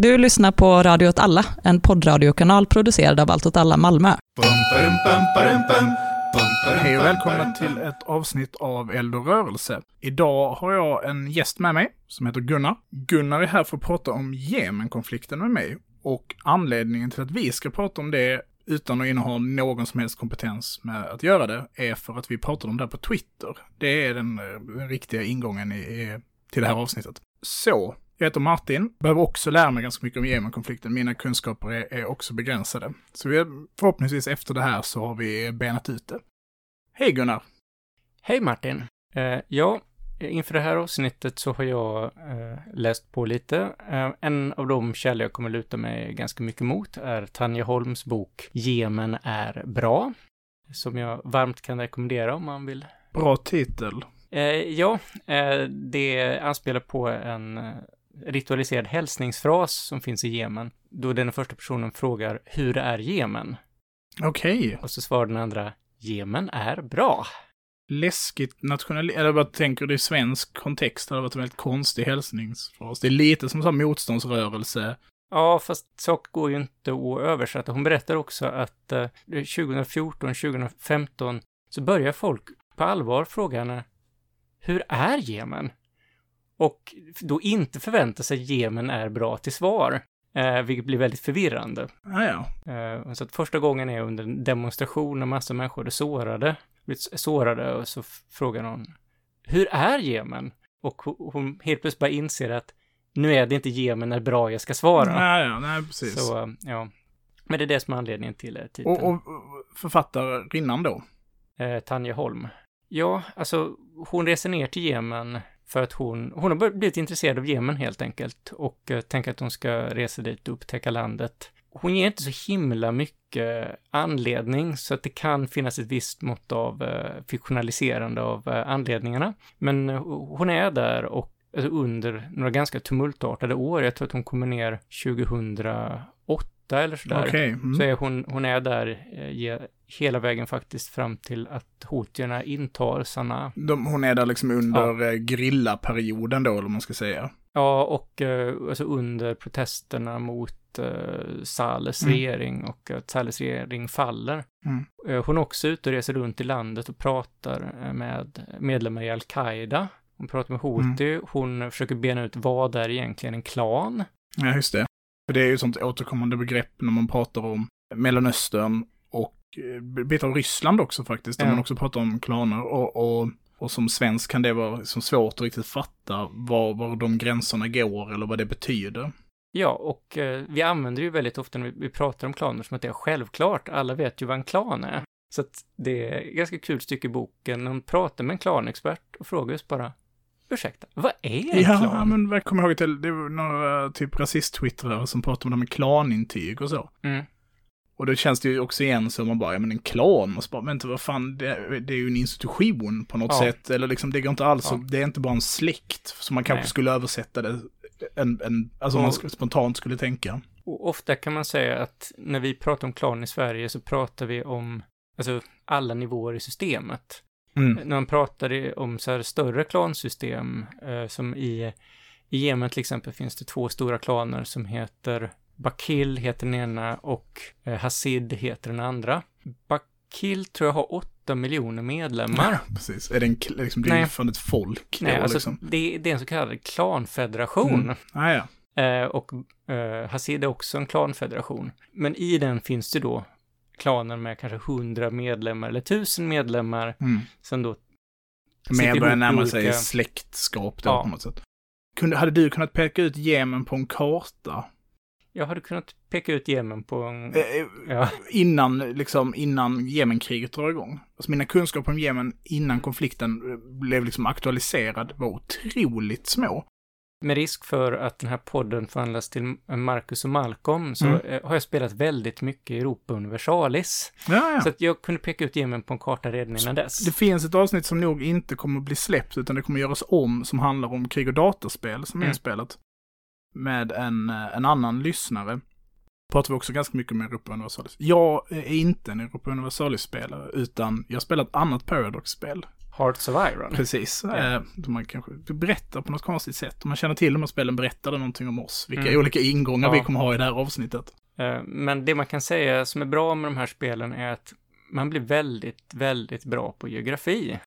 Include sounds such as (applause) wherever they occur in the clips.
Du lyssnar på Radio åt alla, en poddradiokanal producerad av Allt åt alla Malmö. Hej och välkomna till ett avsnitt av Eld och rörelse. Idag har jag en gäst med mig som heter Gunnar. Gunnar är här för att prata om Jemenkonflikten med mig. Och anledningen till att vi ska prata om det utan att inneha någon som helst kompetens med att göra det är för att vi pratade om det här på Twitter. Det är den, den riktiga ingången i, i, till det här avsnittet. Så, jag heter Martin, behöver också lära mig ganska mycket om Jemenkonflikten. Mina kunskaper är, är också begränsade. Så vi, förhoppningsvis efter det här så har vi benat ut det. Hej Gunnar! Hej Martin! Eh, ja, inför det här avsnittet så har jag eh, läst på lite. Eh, en av de källor jag kommer luta mig ganska mycket mot är Tanja Holms bok Jemen är bra, som jag varmt kan rekommendera om man vill. Bra titel. Eh, ja, eh, det anspelar på en eh, ritualiserad hälsningsfras som finns i Jemen, då den första personen frågar hur är Jemen? Okej. Okay. Och så svarar den andra Jemen är bra. Läskigt nationell... Eller vad tänker du i svensk kontext? Det hade varit en väldigt konstig hälsningsfras. Det är lite som en motståndsrörelse. Ja, fast saker går ju inte att översätta. Hon berättar också att eh, 2014, 2015 så börjar folk på allvar fråga henne hur är Jemen? Och då inte förvänta sig Jemen är bra till svar. Eh, vilket blir väldigt förvirrande. Ah, ja. eh, så att första gången är under en demonstration när massa människor är sårade, blivit sårade och så frågar någon Hur är Jemen? Och hon helt plötsligt bara inser att nu är det inte Jemen är bra jag ska svara. Nej, ja, nej precis. Så, ja. Men det är det som är anledningen till eh, titeln. Och, och författarinnan då? Eh, Tanja Holm. Ja, alltså hon reser ner till Jemen för att hon, hon har blivit intresserad av Jemen helt enkelt och eh, tänker att hon ska resa dit och upptäcka landet. Hon ger inte så himla mycket anledning så att det kan finnas ett visst mått av eh, fiktionaliserande av eh, anledningarna. Men eh, hon är där och alltså, under några ganska tumultartade år, jag tror att hon kommer ner 2008 eller sådär. Okay. Mm. Så är hon, hon är där eh, hela vägen faktiskt fram till att hotierna intar Sanaa. Hon är där liksom under ja. grillaperioden då, eller man ska säga. Ja, och eh, alltså under protesterna mot eh, Sales mm. regering och att Sales regering faller. Mm. Eh, hon är också ute och reser runt i landet och pratar eh, med medlemmar i Al-Qaida. Hon pratar med Houthi, mm. hon försöker bena ut vad är egentligen en klan. Ja, just det. För det är ju ett sånt återkommande begrepp när man pratar om Mellanöstern och eh, bitar av Ryssland också faktiskt, där ja. man också pratar om klaner. Och, och, och som svensk kan det vara liksom svårt att riktigt fatta var, var de gränserna går eller vad det betyder. Ja, och eh, vi använder ju väldigt ofta när vi, vi, pratar om klaner som att det är självklart. Alla vet ju vad en klan är. Så att det är ett ganska kul stycke i boken. Hon pratar med en klanexpert och frågar just bara Ursäkta, vad är en ja, klan? Ja, men jag kommer ihåg till, det var några typ rasist-twittrare som pratade om det med klanintyg och så. Mm. Och då känns det ju också igen så man bara, ja men en klan, man bara, vänta vad fan, det, det är ju en institution på något ja. sätt. Eller liksom, det går inte alls, ja. det är inte bara en släkt. Som man kanske Nej. skulle översätta det, en, en, alltså om man spontant skulle tänka. Och ofta kan man säga att när vi pratar om klan i Sverige så pratar vi om, alltså alla nivåer i systemet. Mm. När man pratar om så här större klansystem, eh, som i, i Jemen till exempel finns det två stora klaner som heter Bakil heter den ena och eh, Hasid heter den andra. Bakil tror jag har åtta miljoner medlemmar. Ja, precis. Är det, en, liksom, är från ett folk? Nej, då, alltså liksom. det, det, är en så kallad klanfederation. Mm. Ah, ja. Eh, och eh, Hasid är också en klanfederation. Men i den finns det då klaner med kanske hundra medlemmar eller tusen medlemmar mm. som då Mer börjar närma sig olika... släktskap då ja. på något sätt. Kunde, hade du kunnat peka ut Jemen på en karta? Jag hade kunnat peka ut Jemen på en... Eh, eh ja. Innan, liksom, innan Jemenkriget drar igång. Alltså mina kunskaper om Jemen innan konflikten blev liksom aktualiserad var otroligt små med risk för att den här podden förvandlas till Marcus och Malcolm så mm. Eh, har jag spelat väldigt mycket Europa Universalis. Ja, ja. Så att jag kunde peka ut Jemen på en karta redan innan dess. Det finns ett avsnitt som nog inte kommer att bli släppt utan det kommer att göras om som handlar om krig och dataspel som är mm. inspelat. Med en, eh, en annan lyssnare. Pratar vi också ganska mycket om Europa Universalis. Jag är inte en Europa Universalis-spelare utan jag spelar ett annat Paradox-spel. Hearts of Iron. Precis. Då man kanske berättar på något konstigt sätt. Om man känner till de här spelen berättar det någonting om oss. Vilka Mm. olika ingångar Ja. vi kommer ha i det här avsnittet. Eh, Men det man kan säga som är bra med de här spelen är att man blir väldigt, väldigt bra på geografi.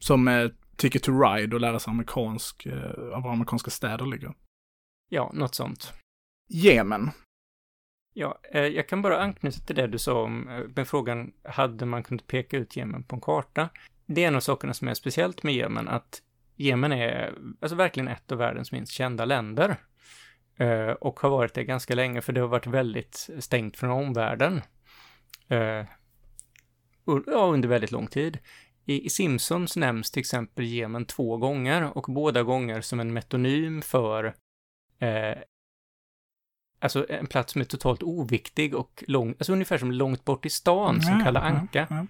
Som eh, Ticket to Ride och lära sig amerikansk, eh, av var amerikanska städer ligger. Ja, något sånt. Jemen. Ja, eh, jag kan bara anknyta till det du sa om eh, med frågan, hade man kunnat peka ut Jemen på en karta? Det är en av sakerna som är speciellt med Jemen, att Jemen är alltså verkligen ett av världens minst kända länder. Eh, och har varit det ganska länge, för det har varit väldigt stängt från omvärlden. Eh, ja, under väldigt lång tid. I, I Simpsons nämns till exempel Jemen två gånger, och båda gånger som en metonym för eh, Alltså en plats som är totalt oviktig och lång, alltså ungefär som långt bort i stan som Ja, Kalle Anka. ja.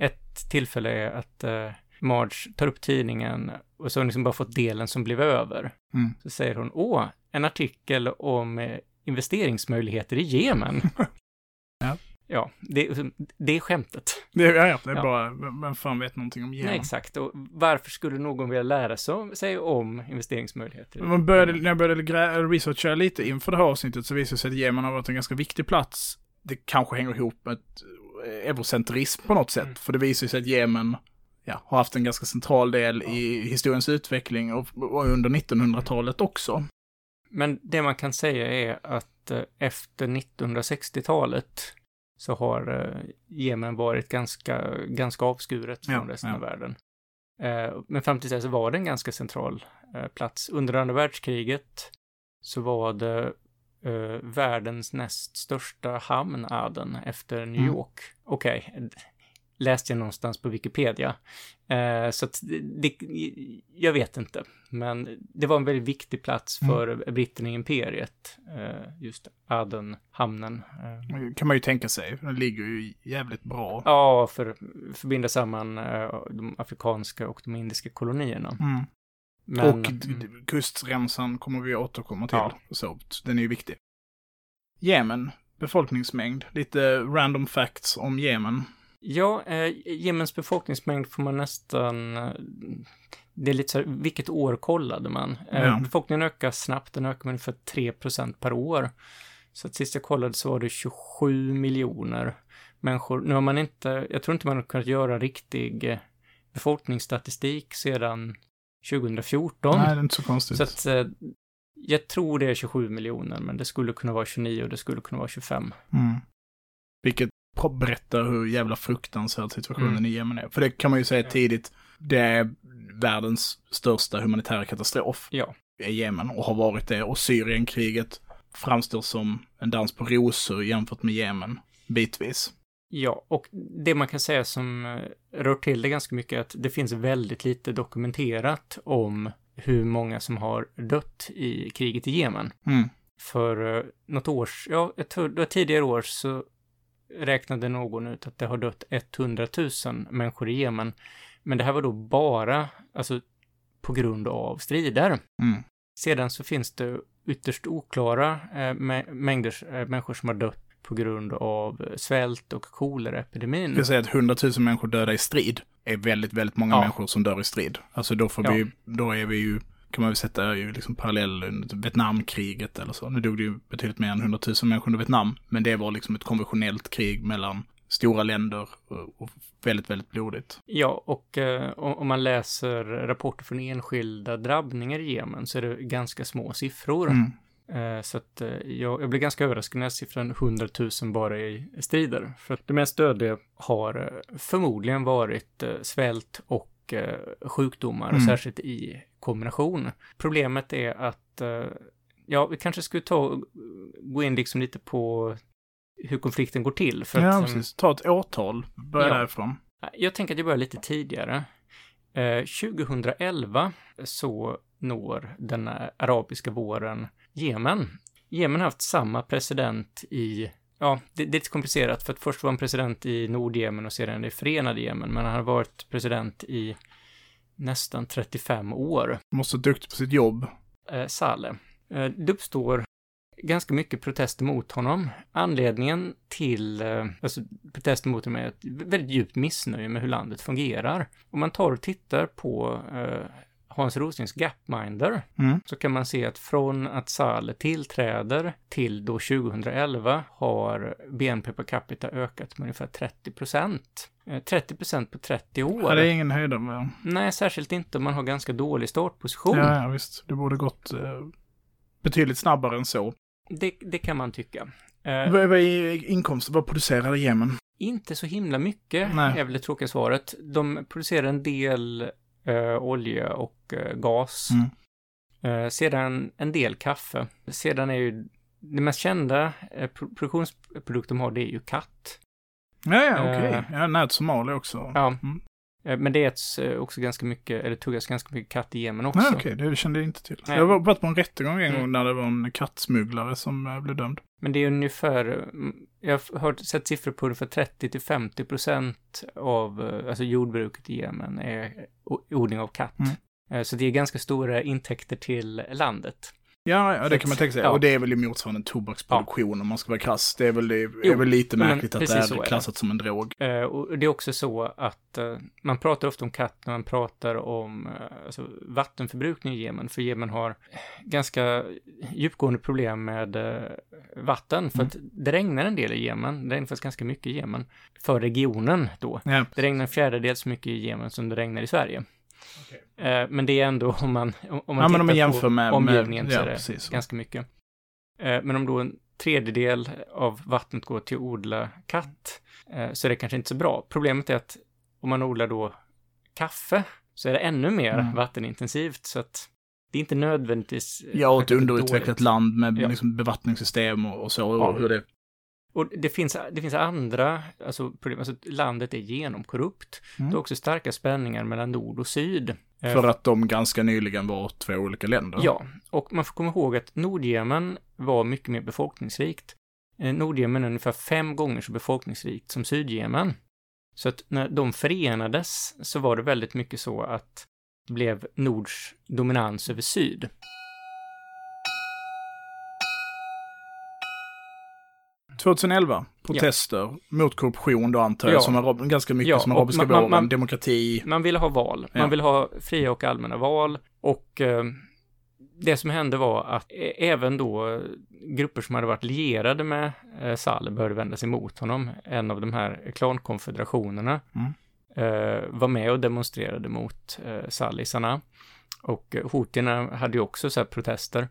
Ett tillfälle är att uh, Marge tar upp tidningen och så har hon liksom bara fått delen som blev över. Mm. Så säger hon, åh, en artikel om eh, investeringsmöjligheter i Jemen. (laughs) Ja. Ja, det, det är skämtet. Det, ja, ja, det är Ja. bara, vem fan vet någonting om Jemen? Nej, exakt. Och varför skulle någon vilja lära sig- sig om investeringsmöjligheter? Man började, när jag började researcha lite inför det här avsnittet så visade det sig att Jemen har varit en ganska viktig plats. Det kanske hänger ihop med ett eh, eurocentrism på något sätt. Mm. För det visar sig att Jemen ja, har haft en ganska central del i historiens utveckling och, och under 1900-talet också. Men det man kan säga är att eh, efter 1960-talet så har eh, Jemen varit ganska, ganska avskuret från Ja, resten ja. av världen. Eh, Men fram till dess så var det en ganska central plats. Under andra världskriget så var det eh, världens näst största hamn, Aden, efter New Mm. York. Okej, läste jag någonstans på Wikipedia. Eh, så att det, jag vet inte, men det var en väldigt viktig plats Mm. för britterna i imperiet, eh, just Aden-hamnen. Eh, Det kan man ju tänka sig. Den ligger ju jävligt bra. ja, för att förbinda samman de afrikanska och de indiska kolonierna. Mm. Men, och kustremsan kommer vi återkomma till. Ja. Så den är ju viktig. Jemen, befolkningsmängd, lite random facts om Jemen. Ja, eh, Jemens befolkningsmängd får man nästan... eh, Det är lite så här, vilket år kollade man? Eh, Ja. Befolkningen ökar snabbt, den ökar med ungefär 3% per år. Så att sist jag kollade så var det 27 miljoner människor. Nu har man inte, jag tror inte man har kunnat göra riktig eh, befolkningsstatistik sedan 2014. Nej, det är inte så konstigt. så att eh, jag tror det är 27 miljoner, men det skulle kunna vara 29 och det skulle kunna vara 25. Mm. Vilket berättar hur jävla fruktansvärd situationen Mm. i Jemen är. För det kan man ju säga tidigt, det är världens största humanitära katastrof Ja, i Jemen och har varit det. Och Syrienkriget framstår som en dans på rosor jämfört med Jemen, bitvis. Ja, och det man kan säga som eh, rör till det ganska mycket är att det finns väldigt lite dokumenterat om hur många som har dött i kriget i Jemen. Mm. För eh, något års, ja, det var tidigare år så räknade någon ut att det har dött 100 000 människor i Jemen. Men det här var då bara, alltså, på grund av strider. Mm. Sedan så finns det ytterst oklara eh, mä- mängder eh, människor som har dött på grund av eh, svält och koleraepidemin. Jag säga att 100 000 människor döda i strid är väldigt, väldigt många Ja. människor som dör i strid. Alltså då får Ja. vi, då är vi ju, kan man väl sätta ju liksom parallell Vietnamkriget eller så. Nu dog det ju betydligt mer än 100 000 människor under Vietnam, men det var liksom ett konventionellt krig mellan stora länder och, väldigt, väldigt blodigt. Ja, och eh, om om man läser rapporter från enskilda drabbningar i Jemen så är det ganska små siffror. Mm. Eh, så att eh, jag, jag blev ganska överraskad när siffran 100 000 bara i strider. För att det mest dödliga har eh, förmodligen varit svält och sjukdomar, Mm. särskilt i kombination. Problemet är att, ja, vi kanske skulle ta gå in liksom lite på hur konflikten går till. För Ja, att, eh, precis. Ta ett årtal, börja Ja. därifrån. jag tänker att jag börjar lite tidigare. Eh, 2011 så når den arabiska våren Jemen. Jemen har haft samma president i, ja, det, det är lite komplicerat för att först var han president i Nordjemen och sedan i Förenade Jemen, men han har varit president i nästan 35 år. Måste duktig på sitt jobb. Eh, Saleh. Eh, det uppstår ganska mycket protester mot honom. Anledningen till eh, alltså, protester mot honom är ett väldigt djupt missnöje med hur landet fungerar. Om man tar och tittar på eh, Hans Roslings Gapminder Mm. så kan man se att från att Saleh tillträder till då 2011 har BNP per capita ökat med ungefär 30 procent. Eh, 30 procent på 30 år. Ja, det är ingen höjdare. va? Nej, särskilt inte om man har ganska dålig startposition. Ja, ja, visst. Det borde gått eh, betydligt snabbare än så. Det, det kan man tycka. Eh, Vad är inkomsten? Vad producerar Jemen? inte så himla mycket, Nej. är väl det tråkiga svaret. De producerar en del eh, olja och eh, gas. Mm. Eh, sedan en del kaffe. Sedan är ju det mest kända eh, pro- produktionsprodukt de har, det är ju katt. Ja, ja, okej. Eh. Ja, nät Somalia också. Ja. Mm. Eh, men det äts eh, också ganska mycket, eller tuggas ganska mycket katt i Jemen också. Nej, okej. Det kände jag inte till. Nej. Jag var varit på en rättegång en Mm. gång när det var en kattsmugglare som eh, blev dömd. Men det är ungefär, mm, jag har hört, sett siffror på ungefär 30 till 50 procent av eh, alltså jordbruket i Jemen är odling av katt. Mm. Eh, Så det är ganska stora intäkter till landet. Ja, ja, det kan man tänka sig. ja. Och det är väl i motsvarande tobaksproduktion om man ska vara krass. Det är väl, det är väl lite märkligt att det är är det. klassat som en drog. Eh, Och det är också så att eh, man pratar ofta om katt när man pratar om eh, alltså, vattenförbrukning i Jemen, för Jemen har ganska djupgående problem med vatten, för Mm. att det regnar en del i Jemen, det regnar faktiskt ganska mycket i Jemen, för regionen då. Ja, Det regnar en fjärdedel så mycket i Jemen som det regnar i Sverige. Eh, Men det är ändå (laughs) om man, om man ja men om man tittar jämför på med... omgivningen med, så ja, är det precis. ganska mycket. Eh, Men om då en tredjedel av vattnet går till att odla katt, eh, så är det kanske inte så bra. Problemet är att om man odlar då kaffe, så är det ännu mer Mm. vattenintensivt, så att det är inte nödvändigtvis... Ja, och ett underutvecklat dåligt. land med Ja. liksom bevattningssystem och, och så. Ja. Och hur det... Och det finns, det finns andra alltså, problem, alltså landet är genomkorrupt. Mm. Det är också starka spänningar mellan nord och syd. Eh, För att de ganska nyligen var två olika länder. Ja, och man får komma ihåg att Nordjemen var mycket mer befolkningsrikt. Eh, Nordjemen är ungefär fem gånger så befolkningsrikt som Sydjemen. Så att när de förenades så var det väldigt mycket så att det blev Nords dominans över Syd. 2011, protester mot korruption då antar jag, Ja. som arab, ganska mycket Ja, som arabiska man- man- våren, man- demokrati. Man ville ha val. Man Ja. ville ha fria och allmänna val. Och eh, det som hände var att eh, även då eh, grupper som hade varit lierade med eh, Saleh började vända sig mot honom. En av de här klankonfederationerna Mm. eh, var med och demonstrerade mot eh, Saleh i Sanaa. Och eh, houthierna hade ju också så här protester.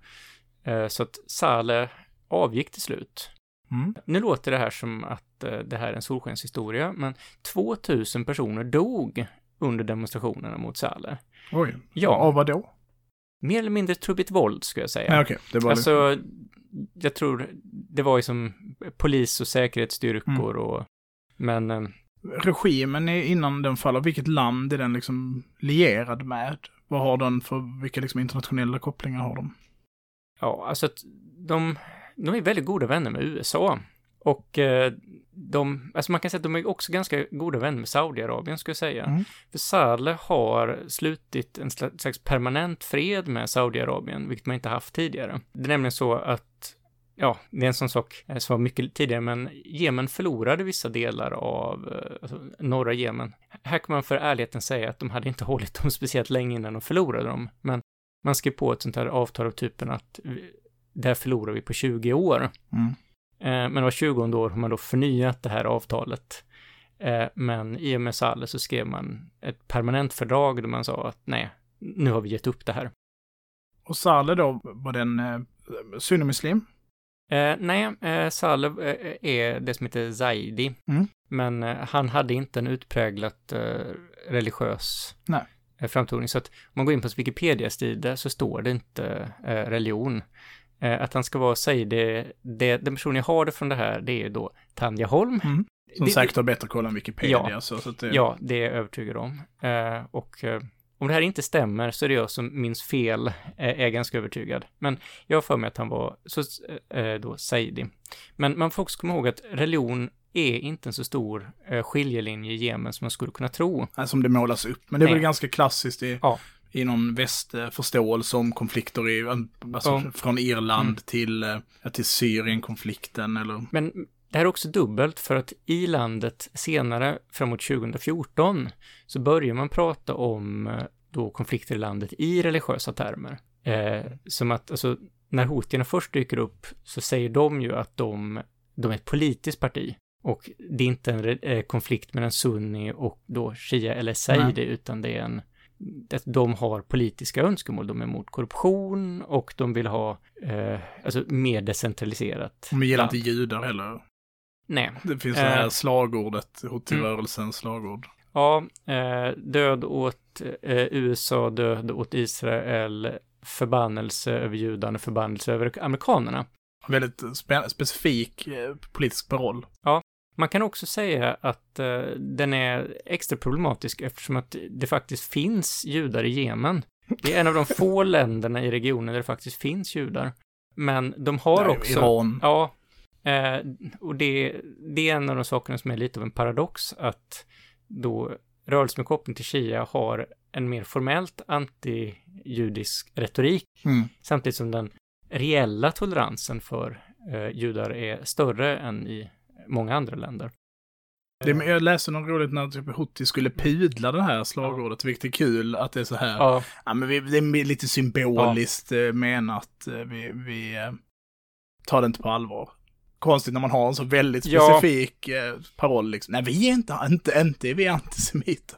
Eh, så att Saleh avgick till slut. Mm. Nu låter det här som att eh, det här är en solskenshistoria, men 2000 personer dog under demonstrationerna mot Saleh. Oj. Ja. Av vad då? Mer eller mindre trubbigt våld, skulle jag säga. Ja, okej. Det var alltså, jag tror det var ju som polis och säkerhetsstyrkor Mm. och... Men eh, regimen är innan den faller, vilket land är den liksom lierad med? Vad har den för, vilka liksom internationella kopplingar har de? ja, alltså att de, de är väldigt goda vänner med USA. Och eh, de, alltså man kan säga att de är också ganska goda vänner med Saudiarabien, skulle jag säga. Mm. För Saleh har slutit en sla- slags permanent fred med Saudiarabien, vilket man inte haft tidigare. Det är nämligen så att, ja, det är en sån sak eh, som var mycket tidigare, men Jemen förlorade vissa delar av eh, alltså, norra Jemen. Här kan man för ärligheten säga att de hade inte hållit dem (laughs) speciellt länge innan de förlorade dem, men man skrev på ett sånt här avtal av typen att här förlorar vi på 20 år. Mm. Eh, Men var 20 år har man då förnyat det här avtalet. Eh, Men i och med Saleh så skrev man ett permanent fördrag där man sa att nej, nu har vi gett upp det här. Och Saleh då, var den eh, sunnimuslim? Eh, nej, eh, Saleh eh, är det som heter Zaidi. Mm. Men eh, han hade inte en utpräglat eh, religiös Nej. eh, framtoning. Så att om man går in på hans Wikipedia-sida så står det inte religion. Eh, att han ska vara Zaidi, det, den person jag har det från det här, det är ju då Tanja Holm. Mm. Som Det- säkert har bättre koll än Wikipedia. Ja. Så, så att det, Ja, det är jag övertygad om. Eh, och eh, om det här inte stämmer så är det jag som minns fel, eh, är ganska övertygad. Men jag har för mig att han var så, eh, då Saidi. Men man får också komma ihåg att religion är inte en så stor skiljelinje i Jemen som man skulle kunna tro. Nej, som det målas upp. Men det är Nej. väl ganska klassiskt i Ja. I någon västförståelse om konflikter i, alltså Ja. från Irland Mm. till, eh, till Syrien-konflikten eller Men det här är också dubbelt för att i landet senare, framåt 2014, så börjar man prata om eh, då konflikter i landet i religiösa termer. Eh, som att, alltså, när hotierna först dyker upp så säger de ju att de, de är ett politiskt parti. Och det är inte en eh, konflikt mellan sunni och då shia eller saidi, utan det är en att de har politiska önskemål. De är emot korruption och de vill ha eh, alltså mer decentraliserat. De gillar land. inte judar heller. Nej, Det finns Eh. det här slagordet, hot Mm. slagord. Ja, eh, död åt eh, USA, död åt Israel, förbannelse över judarna, förbannelse över amerikanerna. Väldigt spe- specifik eh, politisk paroll. Man kan också säga att eh, den är extra problematisk eftersom att det faktiskt finns judar i Jemen. Det är en av de få (laughs) länderna i regionen där det faktiskt finns judar. Men de har Nej, också... Iran. Ja, eh, och det, det är en av de sakerna som är lite av en paradox, att då rörelsen med koppling till Shia har en mer formellt anti-judisk retorik, Mm. samtidigt som den reella toleransen för eh, judar är större än i många andra länder. Det, jag läste något roligt när typ Houthi skulle pudla det här slagordet, vilket är kul att det är så här. Ja, Ja, men vi, det är lite symboliskt eh, menat. Eh, Vi, vi eh, tar det inte på allvar. Konstigt när man har en så väldigt Ja. specifik eh, paroll liksom. Nej, vi är inte, inte, inte är vi antisemiter.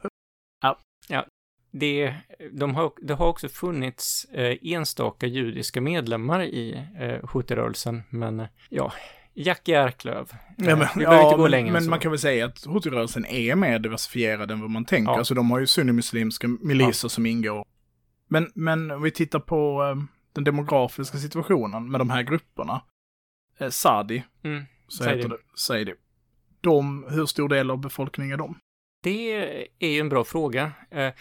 det, de har, det har också funnits enstaka judiska medlemmar i eh, Houthi-rörelsen, men ja, Jackie Arklöv. Eh, Ja, men, vi behöver inte gå men, längre än men så. man kan väl säga att Houthi-rörelsen är mer diversifierad än vad man tänker. Ja. Alltså de har ju sunnimuslimska miliser som ingår. Men, men om vi tittar på eh, den demografiska situationen med de här grupperna. Eh, Sadi, Mm. så Saidi. heter det. Saidi. De, hur stor del av befolkningen är de? Det är ju en bra fråga. Eh,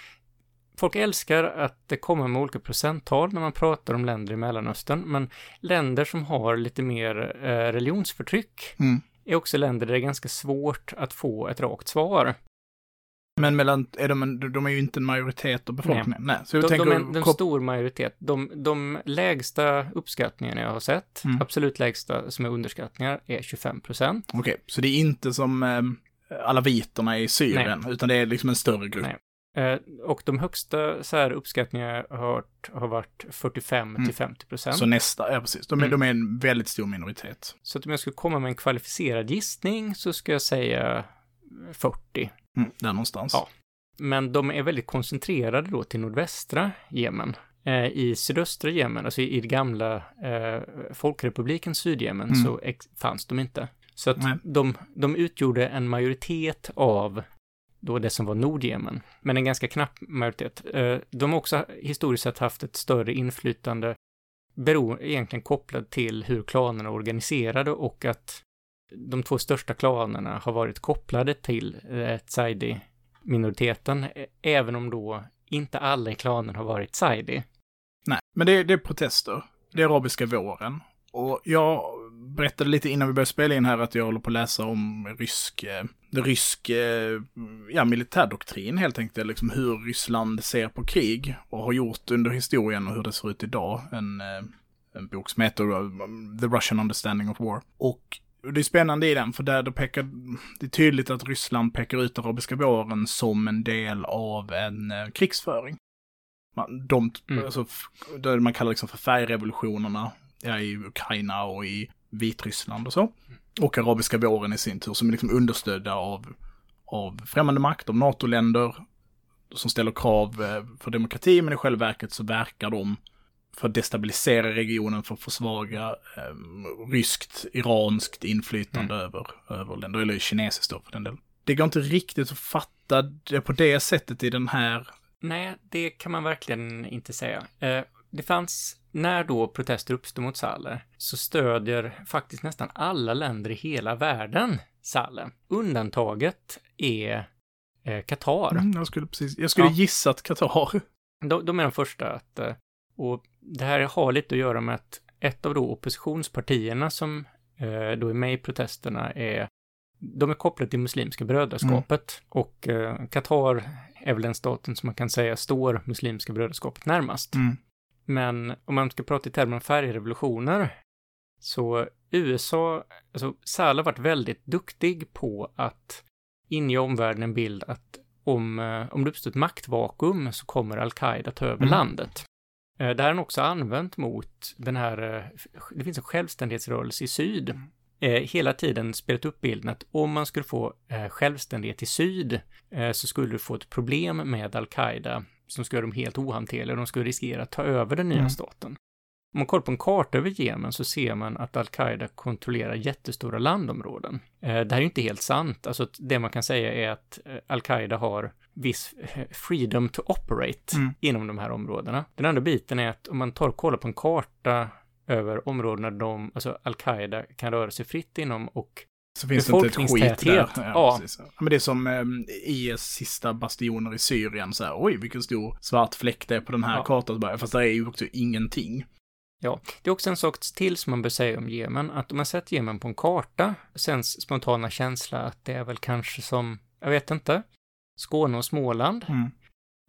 Folk älskar att det kommer med olika procenttal när man pratar om länder i Mellanöstern, men länder som har lite mer eh, religionsförtryck Mm. är också länder där det är ganska svårt att få ett rakt svar. Men mellan, är de, en, de är ju inte en majoritet av befolkningen. Nej. Så jag De, tänker, de är en, en stor majoritet. De, de lägsta uppskattningarna jag har sett, Mm. absolut lägsta som är underskattningar, är 25 procent. Okej, så det är inte som eh, alaviterna i Syrien, utan det är liksom en större grupp. Nej. Eh, och de högsta så här uppskattningar jag har hört har varit 45 Mm. till 50 procent. Så nästa, ja precis. De är, Mm. de är en väldigt stor minoritet. Så att om jag skulle komma med en kvalificerad gissning så ska jag säga 40. Mm, där någonstans. Ja. Men de är väldigt koncentrerade då till nordvästra Jemen. Eh, I sydöstra Jemen, alltså i, i det gamla eh, folkrepubliken Sydjemen, Mm. så fanns de inte. Så att de, de utgjorde en majoritet av då det som var Nordjemen, men en ganska knapp majoritet. Eh, de har också historiskt sett haft ett större inflytande, beror egentligen kopplat till hur klanerna är organiserade och att de två största klanerna har varit kopplade till eh, Tsaidi-minoriteten, eh, även om då inte alla i klanen har varit Tsaidi. Nej, men det, är- det är protester. Det är arabiska våren. Och jag berättade lite innan vi började spela in här att jag håller på att läsa om rysk, eh, rysk, eh, ja, militärdoktrin helt enkelt, liksom hur Ryssland ser på krig och har gjort under historien och hur det ser ut idag. En, eh, en bok som heter The Russian Understanding of War. Och det är spännande i den, för där det pekar, det är tydligt att Ryssland pekar ut arabiska våren som en del av en krigsföring. Man, de, Mm. alltså, det man kallar liksom för färgrevolutionerna ja, i Ukraina och i Vitryssland och så. Och arabiska våren i sin tur som är liksom understödda av, av främmande makt, av NATO-länder som ställer krav eh, för demokrati, men i själva verket så verkar de för att destabilisera regionen, för att försvaga eh, ryskt, iranskt inflytande över, över länder, eller kinesiskt då för den delen. Det går inte riktigt att fatta det på det sättet i den här Nej, det kan man verkligen inte säga. Eh, det fanns, när då protester uppstod mot Saleh, så stödjer faktiskt nästan alla länder i hela världen Saleh. Undantaget är eh, Qatar. Mm, jag skulle precis, jag skulle Ja. gissat Qatar. De, de är de första att, eh, och det här har lite att göra med att ett av då oppositionspartierna som eh, då är med i protesterna är de är kopplade till Muslimska brödraskapet och eh, Qatar är väl den staten som man kan säga står Muslimska brödraskapet närmast. Mm. Men om man ska prata i termer om färgrevolutioner, så USA, alltså Saleh har varit väldigt duktig på att inge omvärlden en bild att om, eh, om det uppstår ett maktvakuum så kommer al-Qaida ta över Mm. landet. Eh, Det här har han också använt mot den här, eh, det finns en självständighetsrörelse i syd. Mm. Hela tiden spelat upp bilden att om man skulle få självständighet i syd så skulle du få ett problem med al-Qaida som skulle göra dem helt ohanterliga och de skulle riskera att ta över den nya Mm. staten. Om man kollar på en karta över Jemen så ser man att al-Qaida kontrollerar jättestora landområden. Eh, det här är ju inte helt sant. Alltså det man kan säga är att eh, al-Qaida har viss eh, freedom to operate Mm. inom de här områdena. Den andra biten är att om man tar och kollar på en karta över områdena de, alltså al-Qaida kan röra sig fritt inom och Så finns det inte ett skit där. Ja. precis. Ja, Men det är som eh, IS sista bastioner i Syrien, så här, oj vilken stor svart fläck det är på den här Ja. kartan, fast det är ju också ingenting. Ja, det är också en sak till som man bör säga om Jemen, att om man sett Jemen på en karta, sens spontana känsla att det är väl kanske som, jag vet inte, Skåne och Småland. Mm.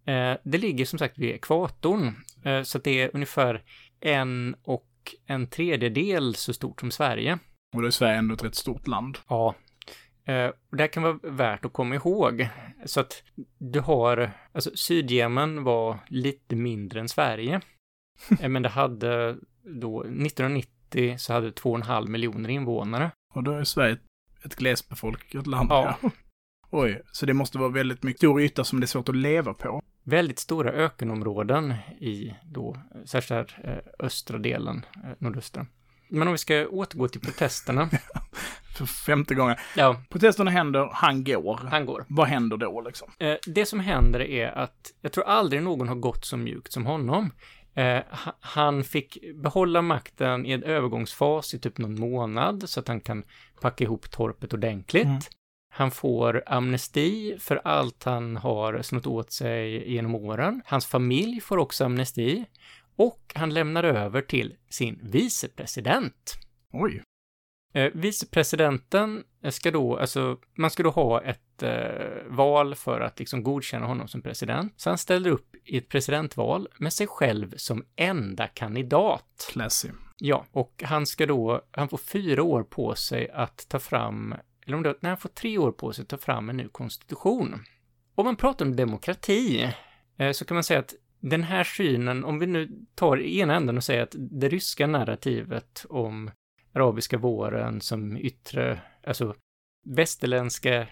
Eh, det ligger som sagt vid ekvatorn, eh, så att det är ungefär en och en tredjedel så stort som Sverige. Och då är Sverige ändå ett rätt stort land. Ja. Eh, det här kan vara värt att komma ihåg. Så att du har, alltså Sydjemen var lite mindre än Sverige. Eh, men det hade då, 1990 så hade det 2,5 miljoner invånare. Och då är Sverige ett- ett glesbefolkat land. Ja. Ja. Oj, så det måste vara väldigt mycket stor yta som det är svårt att leva på. Väldigt stora ökenområden i då, särskilt här, eh, östra delen, eh, nordöstra. Men om vi ska återgå till protesterna. (laughs) För femte gången. ja, Protesterna händer, han går. han går. Vad händer då liksom? Eh, det som händer är att jag tror aldrig någon har gått så mjukt som honom. Eh, ha- han fick behålla makten i en övergångsfas i typ någon månad så att han kan packa ihop torpet ordentligt. Mm. Han får amnesti för allt han har snott åt sig genom åren. Hans familj får också amnesti. Och han lämnar över till sin vicepresident. Oj. Eh, vicepresidenten ska då, alltså, man ska då ha ett eh, val för att liksom godkänna honom som president. Så han ställer upp i ett presidentval med sig själv som enda kandidat. Classy. Ja, och han ska då, han får fyra år på sig att ta fram, eller om det, nej, han får tre år på sig att ta fram en ny konstitution. Om man pratar om demokrati, eh, så kan man säga att den här synen, om vi nu tar ena änden och säger att det ryska narrativet om arabiska våren som yttre, alltså västerländska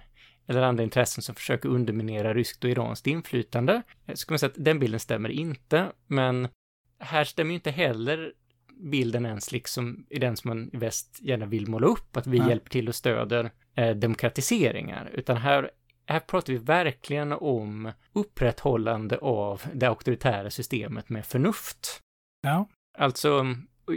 eller andra intressen som försöker underminera ryskt och iranskt inflytande, så kan man säga att den bilden stämmer inte, men här stämmer ju inte heller bilden ens liksom i den som man i väst gärna vill måla upp, att vi Nej. hjälper till och stöder eh, demokratiseringar, utan här, här pratar vi verkligen om upprätthållande av det auktoritära systemet med förnuft. Ja. Alltså,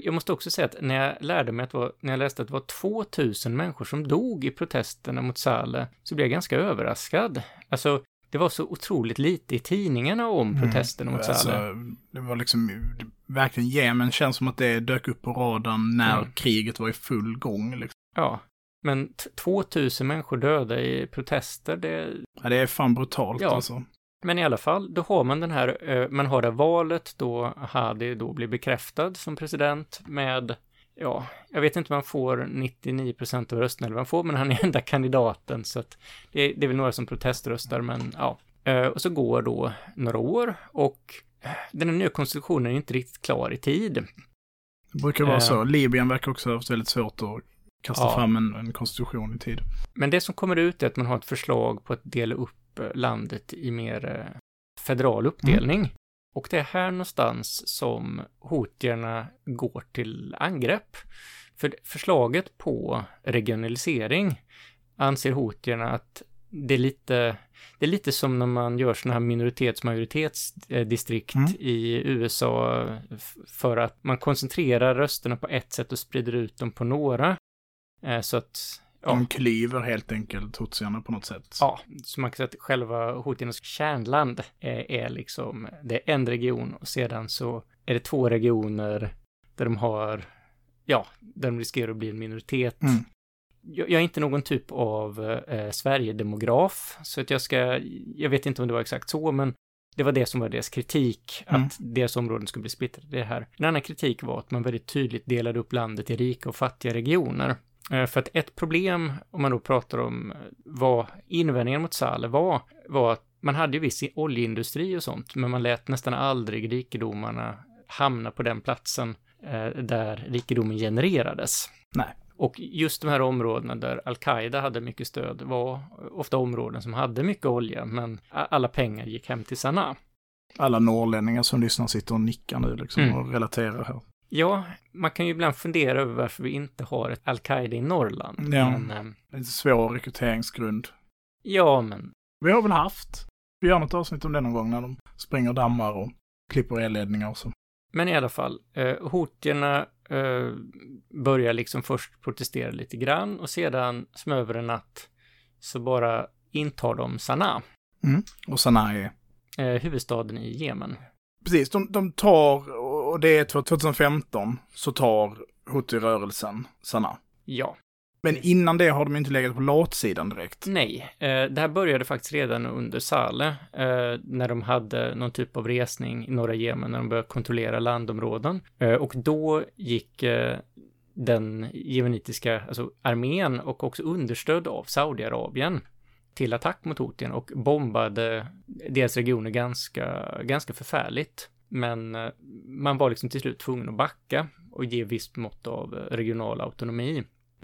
jag måste också säga att när jag lärde mig att var, när jag läste att det var 2000 människor som dog i protesterna mot Saleh, så blev jag ganska överraskad. Alltså, det var så otroligt lite i tidningarna om protesterna mot Saleh. Alltså, det var liksom, det, verkligen Jemen känns som att det dök upp på radarn när Mm. kriget var i full gång. Liksom. Ja, men t- 2000 människor döda i protester, det... Ja, det är fan brutalt Ja. alltså. Men i alla fall, då har man den här, eh, man har det valet då Hadi då blir bekräftad som president med, ja, jag vet inte om man får 99 procent av rösterna eller vad man får, men han är (laughs) enda kandidaten så att det, det är väl några som proteströstar, men ja. Eh, Och så går då några år och eh, den här nya konstitutionen är inte riktigt klar i tid. Det brukar vara så. Libyen verkar också ha haft väldigt svårt att kasta Ja. fram en, en konstitution i tid. Men det som kommer ut är att man har ett förslag på att dela upp eh, landet i mer eh, federal uppdelning. Och det är här någonstans som hotierna går till angrepp. För förslaget på regionalisering anser hotierna att det är lite, det är lite som när man gör sådana här minoritets-majoritetsdistrikt Mm. i USA f- för att man koncentrerar rösterna på ett sätt och sprider ut dem på några. Eh, Så att, ja, De klyver helt enkelt hotsierna på något sätt. ja, så man kan säga att själva hotiernas kärnland är, är liksom, det är en region och sedan så är det två regioner där de har, ja, där de riskerar att bli en minoritet. Mm. jag, jag är inte någon typ av eh, Sverigedemograf, så att jag ska, jag vet inte om det var exakt så, men det var det som var deras kritik, Mm. att deras områden skulle bli splittrade. Det här. En annan kritik var att man väldigt tydligt delade upp landet i rika och fattiga regioner. Eh, För att ett problem, om man då pratar om eh, vad invändningen mot Sale var, var att man hade ju viss oljeindustri och sånt, men man lät nästan aldrig rikedomarna hamna på den platsen eh, där rikedomen genererades. Nej. Och just de här områdena där Al-Qaida hade mycket stöd var ofta områden som hade mycket olja, men alla pengar gick hem till Sanaa. Alla norrlänningar som lyssnar sitter och nickar nu liksom Mm. och relaterar här. Ja, man kan ju ibland fundera över varför vi inte har ett Al-Qaida i Norrland. Ja. Men, eh, Det är en svår rekryteringsgrund. ja, men Vi har väl haft. Vi gör något avsnitt om det någon gång när de springer dammar och klipper elledningar och så. Men i alla fall, eh, hotierna eh, börjar liksom först protestera lite grann och sedan som över en natt så bara intar de Sanaa, Och Sanaa är... eh, huvudstaden i Jemen. Precis, de, de tar, och det är 2015, så tar Houthi-rörelsen Sanaa. Ja, Men innan det har de inte legat på latsidan direkt. nej, eh, det här började faktiskt redan under Saleh, eh, när de hade någon typ av resning i norra Jemen, när de började kontrollera landområden. Eh, och då gick den jemenitiska alltså armén och också understödd av Saudiarabien till attack mot Houthierna och bombade deras regioner ganska, ganska förfärligt. Men eh, man var liksom till slut tvungen att backa och ge visst mått av eh, regional autonomi.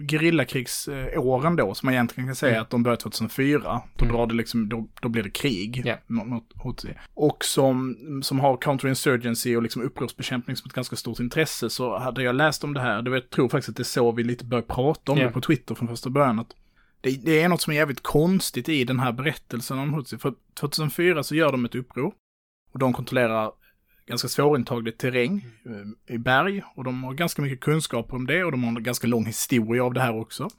Gerillakrigsåren då, som man egentligen kan säga Mm. att de börjar 2004, då, Mm. det liksom, då, då blir det krig Ja. mot, mot. Och som, som har counterinsurgency och liksom upprorsbekämpning som ett ganska stort intresse så hade jag läst om det här, det var, jag tror faktiskt att det är så vi lite började prata om Ja. det på Twitter från första början. Att det, det är något som är jävligt konstigt i den här berättelsen om Houthi. För 2004 så gör de ett uppror och de kontrollerar ganska svårintaglig terräng eh, i berg och de har ganska mycket kunskaper om det och de har en ganska lång historia av det här också.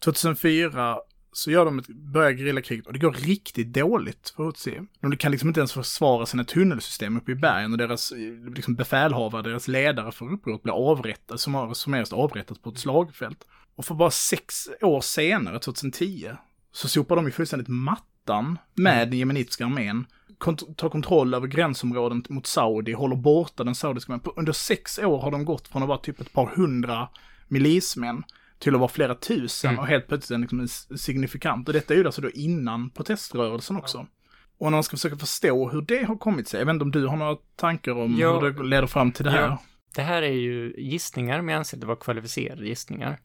2004 så gör de ett, börjar gerillakriget och det går riktigt dåligt för Houthi. De kan liksom inte ens försvara sina tunnelsystem uppe i bergen och deras eh, liksom befälhavare, deras ledare för upproret blir avrättade, som har som helst avrättats på ett slagfält. Och för bara sex år senare, 2010, så sopar de ju fullständigt mattan med den jemenitiska armén kont- tar kontroll över gränsområden mot Saudi, håller borta den saudiska. På- Under sex år har de gått från att vara typ ett par hundra milismän till att vara flera tusen Mm. och helt plötsligt en liksom signifikant. Och detta är ju alltså då innan proteströrelsen också. Och när man ska försöka förstå hur det har kommit sig, jag vet inte om du har några tankar om Ja. hur det leder fram till det här? Ja. Det här är ju gissningar, men jag anser att det var kvalificerade gissningar.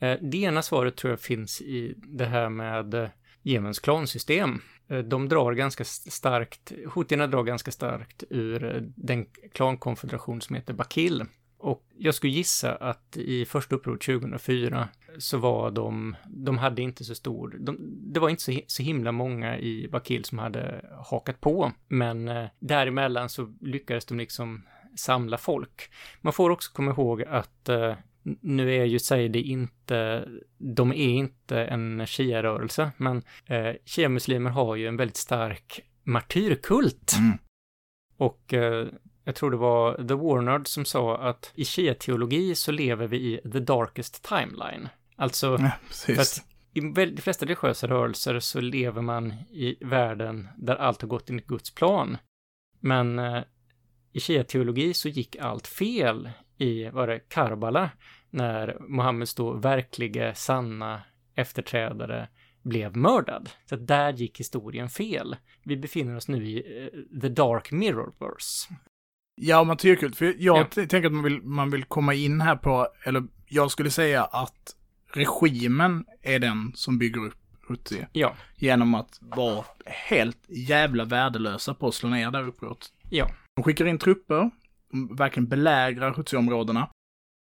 Eh, Det ena svaret tror jag finns i det här med Jemens klansystem. Eh, de drar ganska starkt, hutierna drar ganska starkt ur eh, den klankonfederation som heter Bakil. Och jag skulle gissa att i första upproret 2004 så var de, de hade inte så stor, de, det var inte så, så himla många i Bakil som hade hakat på, men eh, däremellan så lyckades de liksom samla folk. Man får också komma ihåg att eh, nu är ju Saidi inte, de är inte en shia-rörelse, men eh, shia-muslimer har ju en väldigt stark martyrkult. Mm. Och eh, jag tror det var The Warnard som sa att i shia-teologi så lever vi i the darkest timeline. Alltså, Ja, för att i de flesta religiösa rörelser så lever man i världen där allt har gått enligt Guds plan. Men eh, i shia-teologi så gick allt fel i, var det Karbala, när Muhammeds då verkliga, sanna efterträdare blev mördad. Så att där gick historien fel. Vi befinner oss nu i eh, the dark mirrorverse. Ja, martyrkult. För jag Ja. tänker att man vill, man vill komma in här på, eller jag skulle säga att regimen är den som bygger upp Houthi. Ja, Genom att vara helt jävla värdelösa på att slå ner där uppåt. ja, De skickar in trupper, de verkligen belägrar Houthi-områdena.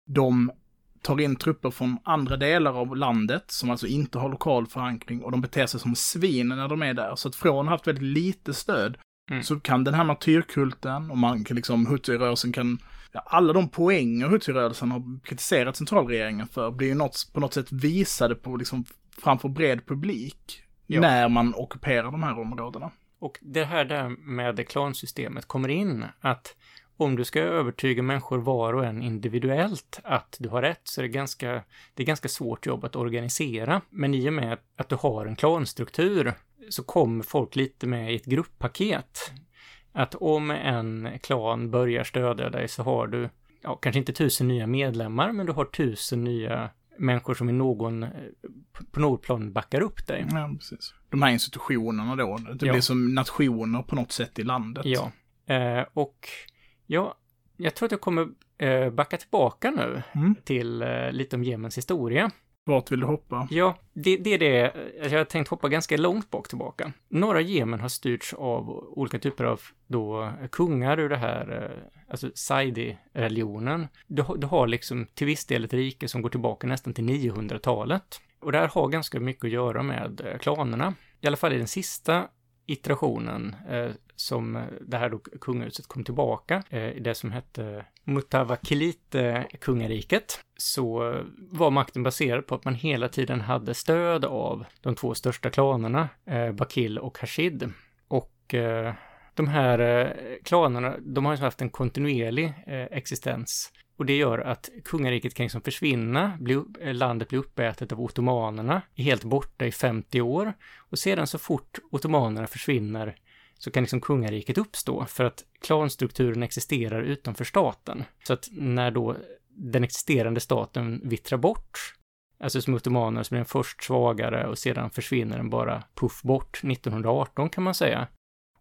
De tar in trupper från andra delar av landet som alltså inte har lokal förankring och de beter sig som svin när de är där. Så att från att ha haft väldigt lite stöd Mm. så kan den här martyrkulten och man kan liksom, Houthi-rörelsen kan, ja, alla de poänger Houthi-rörelsen har kritiserat centralregeringen för blir ju något, på något sätt visade på liksom framför bred publik Ja. när man ockuperar de här områdena. Och det här där med klansystemet kommer in, att om du ska övertyga människor var och en individuellt att du har rätt så är det ganska, det är ganska svårt jobb att organisera. Men i och med att du har en klanstruktur så kommer folk lite med i ett grupppaket. Att om en klan börjar stödja dig så har du, ja, kanske inte tusen nya medlemmar, men du har tusen nya människor som i någon, eh, på något plan backar upp dig. Ja, precis. De här institutionerna då, det Ja. blir som nationer på något sätt i landet. Ja, eh, och ja, jag tror att jag kommer eh, backa tillbaka nu Mm. till eh, lite om Jemens historia. Vart vill du hoppa? Ja, det, det är det, eh, jag har tänkt hoppa ganska långt bak tillbaka. Norra Jemen har styrts av olika typer av då kungar ur det här, alltså Saidi-religionen. Du, har- du har liksom till viss del ett rike som går tillbaka nästan till 900-talet. Och det här har ganska mycket att göra med klanerna. I alla fall i den sista iterationen eh, som det här då kungahuset kom tillbaka, eh, i det som hette Mutawakilite-kungariket, eh, så eh, var makten baserad på att man hela tiden hade stöd av de två största klanerna, eh, Bakil och Hashid. Och eh, de här eh, klanerna, de har ju haft en kontinuerlig eh, existens. Och det gör att kungariket kan liksom försvinna, bli, eh, landet blir uppätet av ottomanerna, är helt borta i 50 år. Och sedan så fort ottomanerna försvinner så kan liksom kungariket uppstå för att klanstrukturen existerar utanför staten. Så att när då den existerande staten vittrar bort, alltså som ottomaner så blir den först svagare och sedan försvinner den bara puff bort 1918 kan man säga.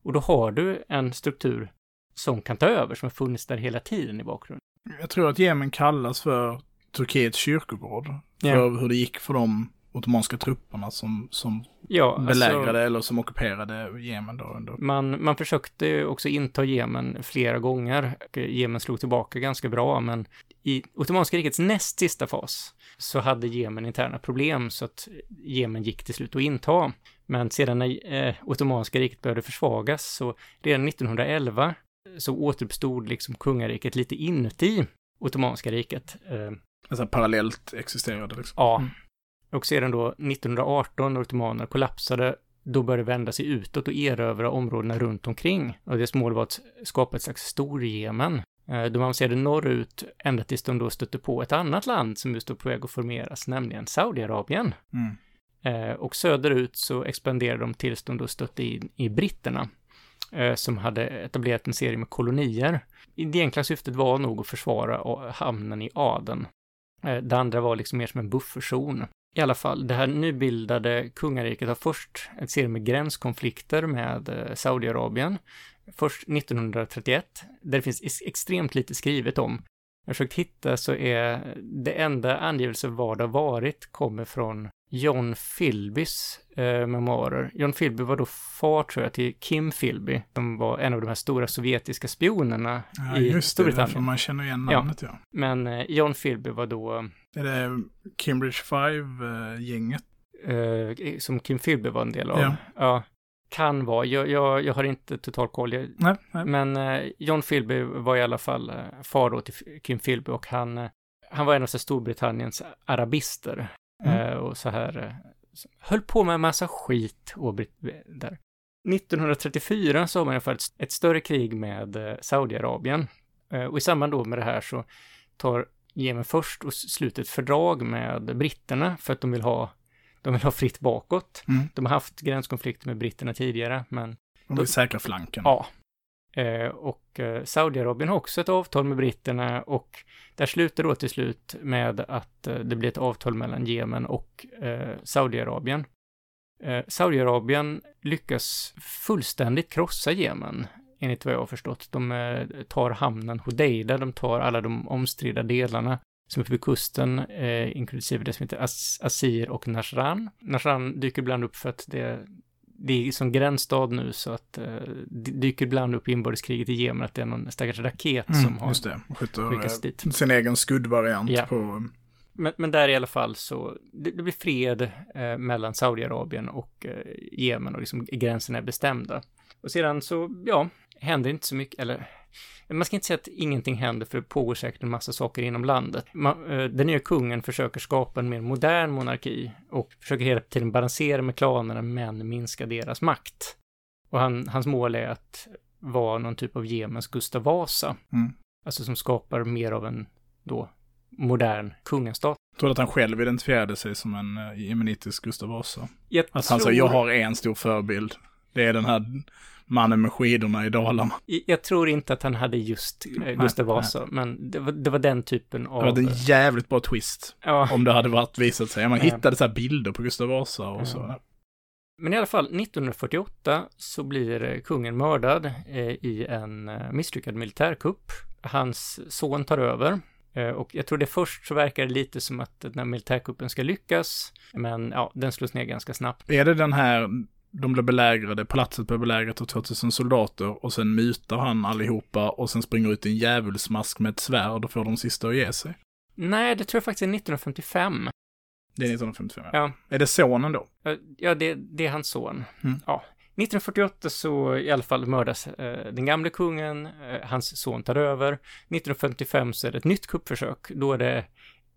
Och då har du en struktur som kan ta över, som har funnits där hela tiden i bakgrunden. Jag tror att Jemen kallas för Turkiets kyrkogård. För Ja. hur det gick för de ottomanska trupperna som, som Ja, belägrade alltså, eller som ockuperade Jemen då under... man, man försökte också inta Jemen flera gånger. Jemen slog tillbaka ganska bra, men i Ottomanska rikets näst sista fas så hade Jemen interna problem så att Jemen gick till slut att inta. Men sedan när eh, Ottomanska riket började försvagas så redan 1911 så återuppstod liksom kungariket lite inuti Ottomanska riket. Eh, Alltså parallellt existerade liksom. Ja. Mm. Och sedan då 1918 när ottomanerna kollapsade, då började vända sig utåt och erövra områdena runt omkring. Och deras mål var att skapa ett slags Storjemen. Eh, De avancerade norrut ända tills de då stötte på ett annat land som just var på väg att formeras, nämligen Saudiarabien. Mm. Eh, Och söderut så expanderade de tills de då stötte in i britterna, Eh, som hade etablerat en serie med kolonier. Det enkla syftet var nog att försvara hamnen i Aden. Eh, det andra var liksom mer som en buffertzon. I alla fall, det här nybildade kungariket har först en serie med gränskonflikter med eh, Saudiarabien. Först 1931, där det finns extremt lite skrivet om. Jag har försökt hitta så är det enda angivelse vad det har varit kommer från John Philbys eh, memoarer. John Philby var då far, tror jag, till Kim Philby, som var en av de här stora sovjetiska spionerna Ja, i just det. Därför Storbritannien. man känner igen Ja. namnet ja. Men eh, John Philby var då Är det Cambridge Five-gänget? eh, som Kim Philby var en del av. Ja. Ja. kan vara. Jag, jag, jag har inte total koll. Jag, Nej, nej. men eh, John Philby var i alla fall eh, far då till Kim Philby och han, eh, han var en av Storbritanniens arabister. Mm. Eh, och så här, eh, höll på med en massa skit och brit- där. 1934 så har man i alla fall ett, större krig med eh, Saudiarabien. Eh, och i samband då med det här så tar Jemen först och sluter ett fördrag med britterna för att de vill ha, de vill ha fritt bakåt. Mm. De har haft gränskonflikter med britterna tidigare, men De vill säkra flanken. Ja. Eh, och eh, Saudiarabien har också ett avtal med britterna och där slutar då till slut med att eh, det blir ett avtal mellan Jemen och Saudiarabien. Saudiarabien lyckas fullständigt krossa Jemen, enligt vad jag har förstått. De tar hamnen Hodeida, de tar alla de omstridda delarna som är vid kusten, eh, inklusive det som heter As Asir och Nasran. Nasran dyker ibland upp för att det det är som gränsstad nu så att eh, det dyker ibland upp i inbördeskriget i Jemen att det är någon stackars raket som Mm, har just det. Skjuter skickats eh, dit. sin egen skuddvariant Ja. på... Men, men där i alla fall så, det, det blir fred eh, mellan Saudiarabien och eh, Jemen och liksom gränserna är bestämda. Och sedan så, ja, händer inte så mycket, eller man ska inte säga att ingenting händer för det pågår säkert en massa saker inom landet. Man, eh, den nya kungen försöker skapa en mer modern monarki och försöker hela tiden balansera med klanerna men minska deras makt. Och han, hans mål är att vara någon typ av Jemens Gustav Vasa. Mm. Alltså som skapar mer av en då modern kungastat. Jag tror att han själv identifierade sig som en uh, jemenitisk Gustav Vasa. Jag Att han sa, jag har en stor förebild. Det är den här mannen med skidorna i Dalarna. Jag tror inte att han hade just eh, Gustav nej. Vasa, men det var, det var den typen Det av... var en jävligt bra twist. ja, Om det hade varit visat sig. Man hittade så här bilder på Gustav Vasa och så. Ja. men i alla fall, 1948 så blir eh, kungen mördad eh, i en eh, misslyckad militärkupp. Hans son tar över. Eh, Och jag tror det först så verkar det lite som att den här militärkuppen ska lyckas, men ja, den slås ner ganska snabbt. Är det den här, de blev belägrade, palatset blev belägrat av 2000 soldater och sen mutar han allihopa och sen springer ut i en djävulsmask med ett svärd och får de sista att ge sig? Nej, det tror jag faktiskt är 1955. Det är 1955. Ja. Är det sonen då? Ja, det, det är hans son. Mm. Ja. 1948 så i alla fall mördas eh, den gamle kungen, eh, hans son tar över. 1955 så är det ett nytt kuppförsök. Då är det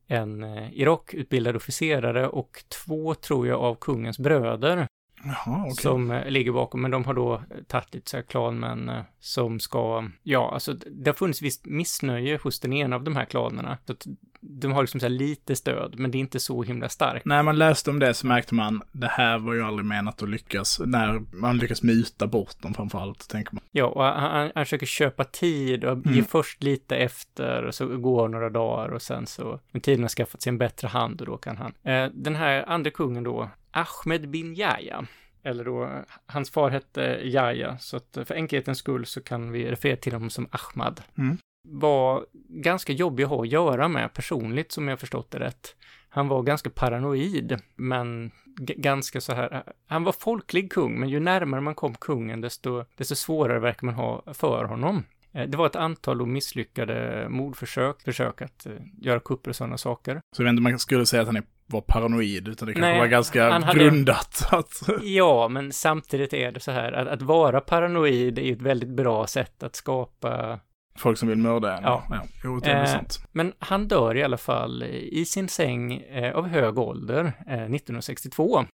en eh, Irak-utbildad officerare och två, tror jag, av kungens bröder Jaha, okej. som eh, ligger bakom. Men de har då eh, tagit lite så här klanmän eh, som ska, ja, alltså det har funnits visst missnöje hos den ena av de här klanerna. Så att de har liksom så här lite stöd, men det är inte så himla starkt. När man läste om det så märkte man, det här var ju aldrig menat att lyckas. När man lyckas muta bort dem framförallt, tänker man. Ja, och han, han, han försöker köpa tid och ge Mm. först lite efter och så går några dagar och sen så, med tiden har skaffat sig en bättre hand och då kan han. Eh, den här andra kungen då, Ahmed bin Yahya, eller då, hans far hette Yahya, så att för enkelhetens skull så kan vi referera till honom som Ahmad. Mm. Var ganska jobbig att ha att göra med personligt, som jag förstått det rätt. Han var ganska paranoid, men ganska så här, han var folklig kung, men ju närmare man kom kungen, desto, desto svårare verkar man ha för honom. Eh, Det var ett antal misslyckade mordförsök, försök att eh, göra kupper och sådana saker. Så jag vet inte man skulle säga att han är, var paranoid, utan det kanske Nej, var ganska hade- grundat. (laughs) Att, Ja, men samtidigt är det så här att, att vara paranoid är ju ett väldigt bra sätt att skapa folk som vill mörda en. Ja. ja. Jo, det är Eh. Men han dör i alla fall i sin säng eh, av hög ålder eh, 1962.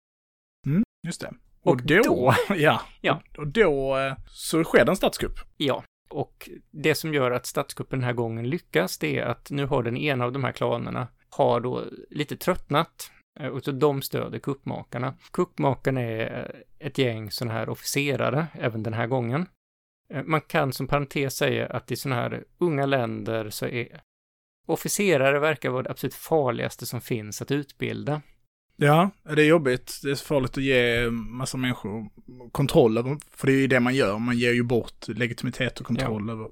Just det. och Och, då, då- (laughs) ja. Ja. Och då eh, så sker det en statskupp. Ja, och det som gör att statskuppen den här gången lyckas, det är att nu har den ena av de här klanerna har då lite tröttnat eh, och så de stöder kuppmakarna. Kuppmakarna är eh, ett gäng sådana här officerare även den här gången. Eh, man kan som parentes säga att i sådana här unga länder så är officerare verkar vara det absolut farligaste som finns att utbilda. Ja, det är jobbigt. Det är så farligt att ge massa människor kontroll över, för det är ju det man gör. Man ger ju bort legitimitet och kontroll över.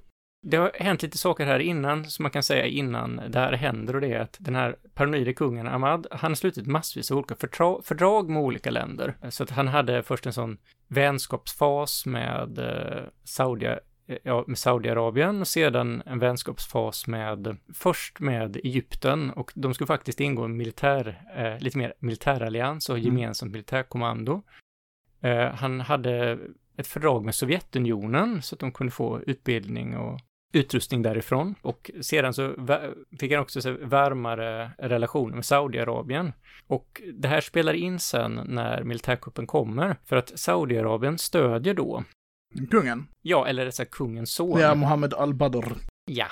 Det har hänt lite saker här innan, som man kan säga innan det här händer, och det är att den här paranoide kungen Ahmad, han har slutit massvis av olika förtra- fördrag med olika länder. Så att han hade först en sån vänskapsfas med eh, Saudi, ja, med Saudiarabien och sedan en vänskapsfas med, först med Egypten och de skulle faktiskt ingå en militär, eh, lite mer militärallians och Mm. gemensamt militärkommando. Eh, han hade ett fördrag med Sovjetunionen så att de kunde få utbildning och utrustning därifrån. Och sedan så fick han också så varmare relationer med Saudiarabien. Och det här spelar in sen när militärkuppen kommer, för att Saudiarabien stödjer då, Kungen. ja, eller rättare kungens son. Ja, Mohammed al-Badr. Ja.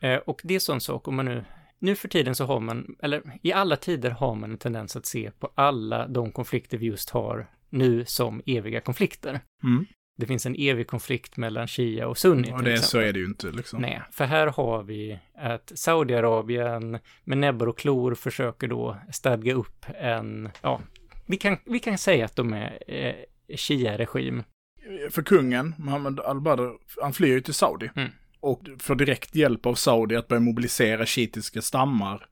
Eh, och det är sån sak om man nu, nu för tiden så har man, eller i alla tider har man en tendens att se på alla de konflikter vi just har nu som eviga konflikter. Mm. Det finns en evig konflikt mellan Shia och Sunni Och det, så är det ju inte liksom. Nej, för här har vi att Saudiarabien med näbbar och klor försöker då stadga upp en, ja, vi kan, vi kan säga att de är eh, Shia-regim. För kungen, Mohammed al-Badr, han flyr ju till Saudi. Mm. Och får direkt hjälp av Saudi att börja mobilisera shiitiska stammar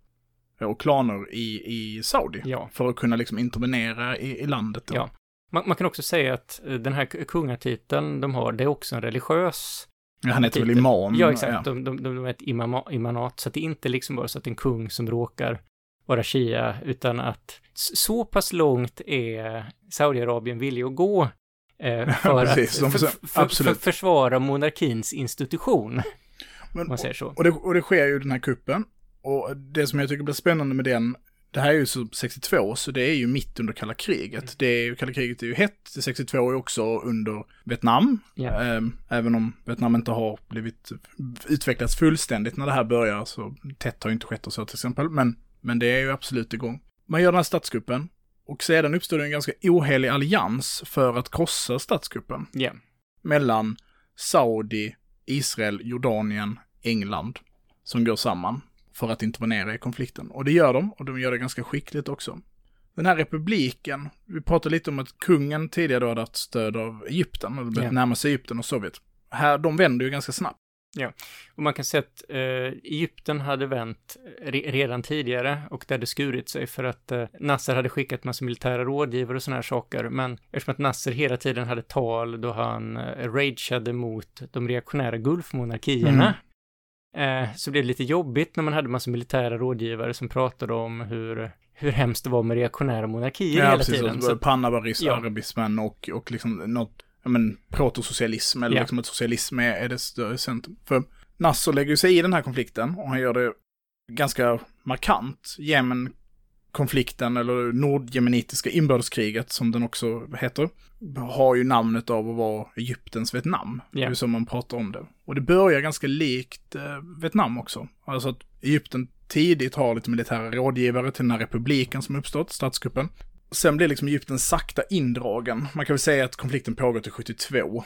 och klaner i, i Saudi. Ja. För att kunna liksom intervenera i, i landet. Då. Ja. Man, man kan också säga att eh, den här kungatiteln de har, det är också en religiös Han heter väl titel. imam? Ja, exakt. De, de, de är ett imama, imanat, så att det är inte liksom bara så att en kung som råkar vara shia, utan att så pass långt är Saudiarabien villig att gå eh, (laughs) för Precis, att för, för, för, försvara monarkins institution, Men, man säger så. och, det, och det sker ju den här kuppen. Och det som jag tycker blir spännande med den, Det här är ju så 62, så det är ju mitt under kalla kriget. Det är ju, kalla kriget är ju hett, 62 är också under Vietnam. Ja. Ehm, Även om Vietnam inte har blivit utvecklats fullständigt när det här börjar, så tätt har ju inte skett och så till exempel. Men, men det är ju absolut igång. Man gör den här statskuppen. Och sedan uppstår det en ganska ohelig allians för att krossa statskuppen Ja. mellan Saudi, Israel, Jordanien, England som går samman för att intervenera i konflikten. Och det gör de, och de gör det ganska skickligt också. Den här republiken, vi pratade lite om att kungen tidigare då hade haft stöd av Egypten, eller börjat Ja. närma sig Egypten och Sovjet. Här, de vänder ju ganska snabbt. Och man kan säga att eh, Egypten hade vänt re redan tidigare och det hade skurit sig för att eh, Nasser hade skickat massa militära rådgivare och såna här saker. Men eftersom att Nasser hela tiden hade tal då han eh, rageade mot de reaktionära gulfmonarkierna eh, så blev det lite jobbigt när man hade massa militära rådgivare som pratade om hur, hur hemskt det var med reaktionära monarkier hela tiden. och Så, Pannabaris, Ja. arabismen och, och liksom något, ja men protosocialism, eller Ja. liksom att socialism är, är det större centrum. För Nasser lägger sig i den här konflikten och han gör det ganska markant. Jemen-konflikten, eller nordjemenitiska inbördeskriget som den också heter, har ju namnet av att vara Egyptens Vietnam. Det är så man pratar om det. Och det börjar ganska likt eh, Vietnam också. Alltså att Egypten tidigt har lite militära rådgivare till den här republiken som uppstått, statskuppen. Sen blir liksom Egypten sakta indragen. Man kan väl säga att konflikten pågår till 72.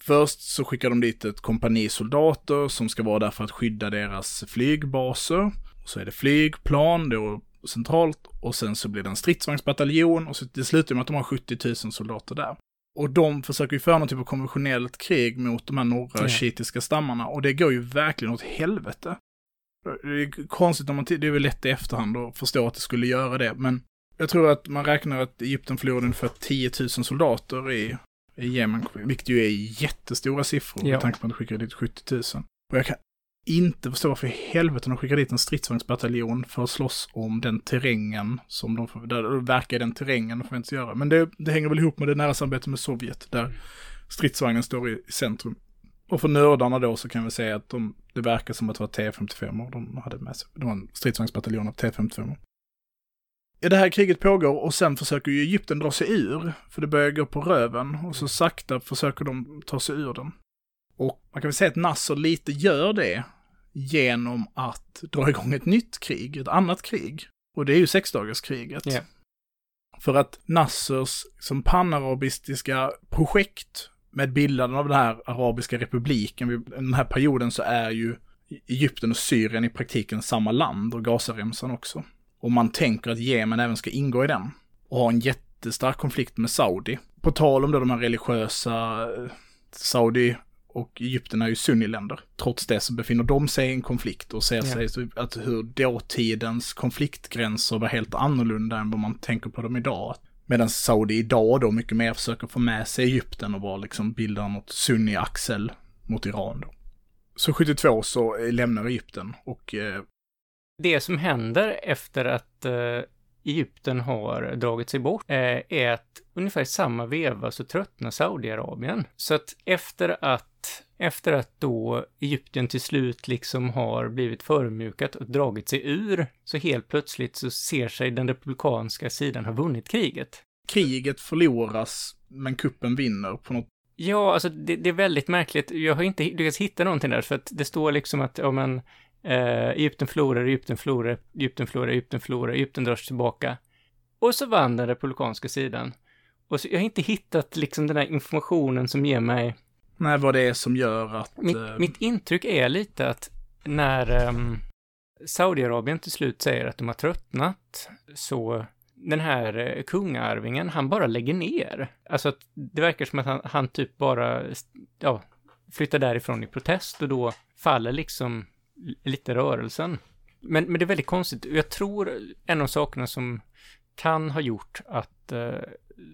Först så skickar de dit ett kompani soldater som ska vara där för att skydda deras flygbaser. Och så är det flygplan då centralt och sen så blir det en stridsvagnsbataljon och så det slutar med att de har 70 000 soldater där. Och de försöker ju föra någon typ av konventionellt krig mot de här norra Ja. shiitiska stammarna och det går ju verkligen åt helvete. Det är konstigt om man, det är väl lätt i efterhand att förstå att det skulle göra det, men jag tror att man räknar att Egypten förlorade ungefär 10 000 soldater i, i Jemen, vilket ju är jättestora siffror Ja. med tanke på att de skickade dit 70 000. Och jag kan inte förstå varför i helvete de skickar dit en stridsvagnsbataljon för att slåss om den terrängen som de får, där de verkar i den terrängen de förväntas göra. Men det, det hänger väl ihop med det nära samarbetet med Sovjet, där stridsvagnen står i, i centrum. Och för nördarna då så kan vi säga att de, det verkar som att det var T55 och de hade med sig. Det var en stridsvagnsbataljon av T55. Det här kriget pågår och sen försöker ju Egypten dra sig ur, för det börjar gå på röven och så sakta försöker de ta sig ur den. Och man kan väl säga att Nasser lite gör det genom att dra igång ett nytt krig, ett annat krig. Och det är ju sexdagarskriget. Ja. För att Nassers som panarabistiska projekt med bildandet av den här arabiska republiken, vid den här perioden så är ju Egypten och Syrien i praktiken samma land och Gazaremsan också. Och man tänker att Jemen även ska ingå i den. Och ha en jättestark konflikt med Saudi. På tal om då de här religiösa, eh, Saudi och Egypten är ju sunniländer. Trots det så befinner de sig i en konflikt och ser Ja. sig att hur dåtidens konfliktgränser var helt annorlunda än vad man tänker på dem idag. Medan Saudi idag då mycket mer försöker få med sig Egypten och vara liksom bilda något sunni-axel mot Iran då. Så 72 så lämnar Egypten och eh, det som händer efter att eh, Egypten har dragit sig bort eh, är att ungefär samma veva så tröttnar Saudiarabien. Så att efter att, efter att då Egypten till slut liksom har blivit förödmjukat och dragit sig ur, så helt plötsligt så ser sig den republikanska sidan ha vunnit kriget. kriget förloras men kuppen vinner på något Ja, alltså det, det är väldigt märkligt. Jag har inte lyckats hitta någonting där, för att det står liksom att, ja men, eh, Egypten förlorar, Egypten förlorar, Egypten förlorar, Egypten förlorar, Egypten drar sig tillbaka. Och så vann den republikanska sidan. Och så, jag har inte hittat liksom den här informationen som ger mig... Nej, vad det är som gör att... Mitt, eh, mitt intryck är lite att när ehm, Saudiarabien till slut säger att de har tröttnat, så den här eh, kungaarvingen, han bara lägger ner. Alltså att det verkar som att han, han typ bara, ja, flyttar därifrån i protest och då faller liksom lite rörelsen. Men, men det är väldigt konstigt. Jag tror en av sakerna som kan ha gjort att eh,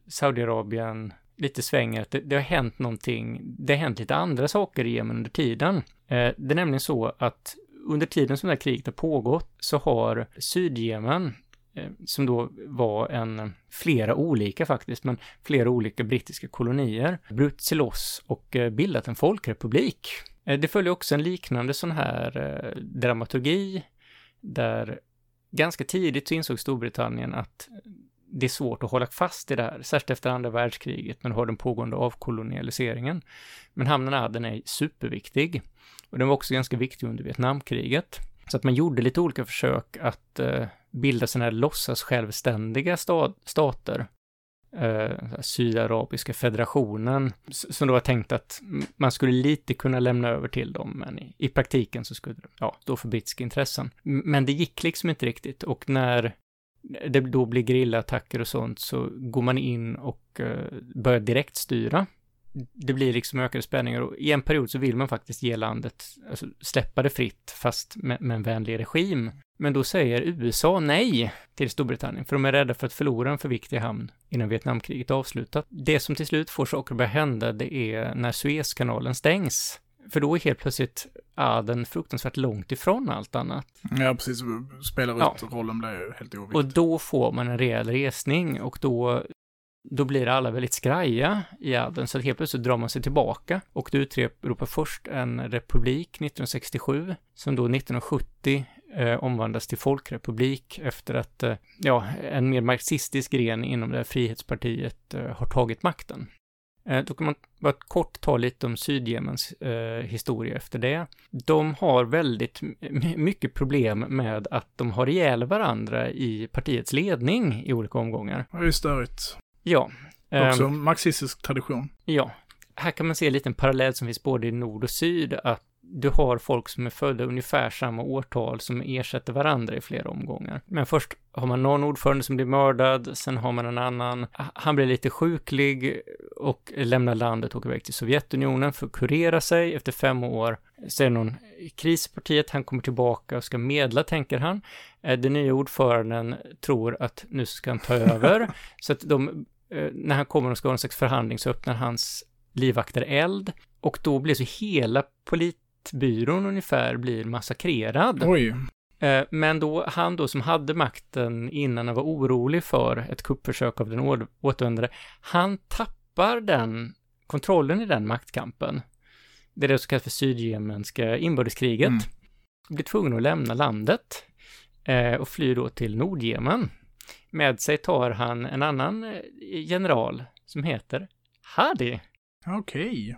Saudiarabien lite svänger, att det, det har hänt någonting, det har hänt lite andra saker i Jemen under tiden. Eh, det är nämligen så att under tiden som det här kriget har pågått så har Sydjemen, eh, som då var en, flera olika faktiskt, men flera olika brittiska kolonier, brutit sig loss och eh, bildat en folkrepublik. Eh, det följer också en liknande sån här eh, dramaturgi där ganska tidigt så insåg Storbritannien att det är svårt att hålla fast i det här, särskilt efter andra världskriget när du har den pågående avkolonialiseringen. Men hamnen Aden är superviktig och den var också ganska viktig under Vietnamkriget. Så att man gjorde lite olika försök att eh, bilda sådana här låtsas självständiga stater. Eh, Sydarabiska federationen, som då var tänkt att man skulle lite kunna lämna över till dem, men i, i praktiken så skulle det, ja, då för brittiska intressen. Men det gick liksom inte riktigt och när det då blir grillattacker och sånt så går man in och eh, börjar direkt styra det blir liksom ökade spänningar och i en period så vill man faktiskt ge landet, alltså släppa det fritt fast med, med en vänlig regim. Men då säger USA nej till Storbritannien, för de är rädda för att förlora en för viktig hamn innan Vietnamkriget är avslutat. Det som till slut får saker att börja hända, det är när Suezkanalen stängs. För då är helt plötsligt Aden fruktansvärt långt ifrån allt annat. Ja, precis. Spelar ut ja. rollen blir helt oviktig. Och då får man en rejäl resning och då då blir alla väldigt skraja i adeln, så helt plötsligt drar man sig tillbaka och du utropar först en republik 1967, som då 1970 eh, omvandlas till folkrepublik efter att, eh, ja, en mer marxistisk gren inom det här frihetspartiet eh, har tagit makten. Eh, då kan man bara kort ta lite om Sydjemens eh, historia efter det. De har väldigt mycket problem med att de har ihjäl varandra i partiets ledning i olika omgångar. Det är ju störigt. Ja. Också um, marxistisk tradition. Ja. Här kan man se en liten parallell som finns både i nord och syd, att du har folk som är födda ungefär samma årtal som ersätter varandra i flera omgångar. Men först har man någon ordförande som blir mördad, sen har man en annan, han blir lite sjuklig och lämnar landet och åker iväg till Sovjetunionen för att kurera sig efter fem år. Så är det någon i krispartiet, han kommer tillbaka och ska medla, tänker han. Eh, den nya ordföranden tror att nu ska han ta (laughs) över, så att de, när han kommer och ska ha en slags förhandling så öppnar hans livvakter eld och då blir så hela polit byrån ungefär blir massakrerad. Oj. Eh, men då, han då som hade makten innan han var orolig för ett kuppförsök av den återvändare, han tappar den kontrollen i den maktkampen. Det är det som kallas för Sydjemenska inbördeskriget. Mm. Blir tvungen att lämna landet eh, och flyr då till Nordjemen. Med sig tar han en annan eh, general som heter Hadi. Okej. Okay.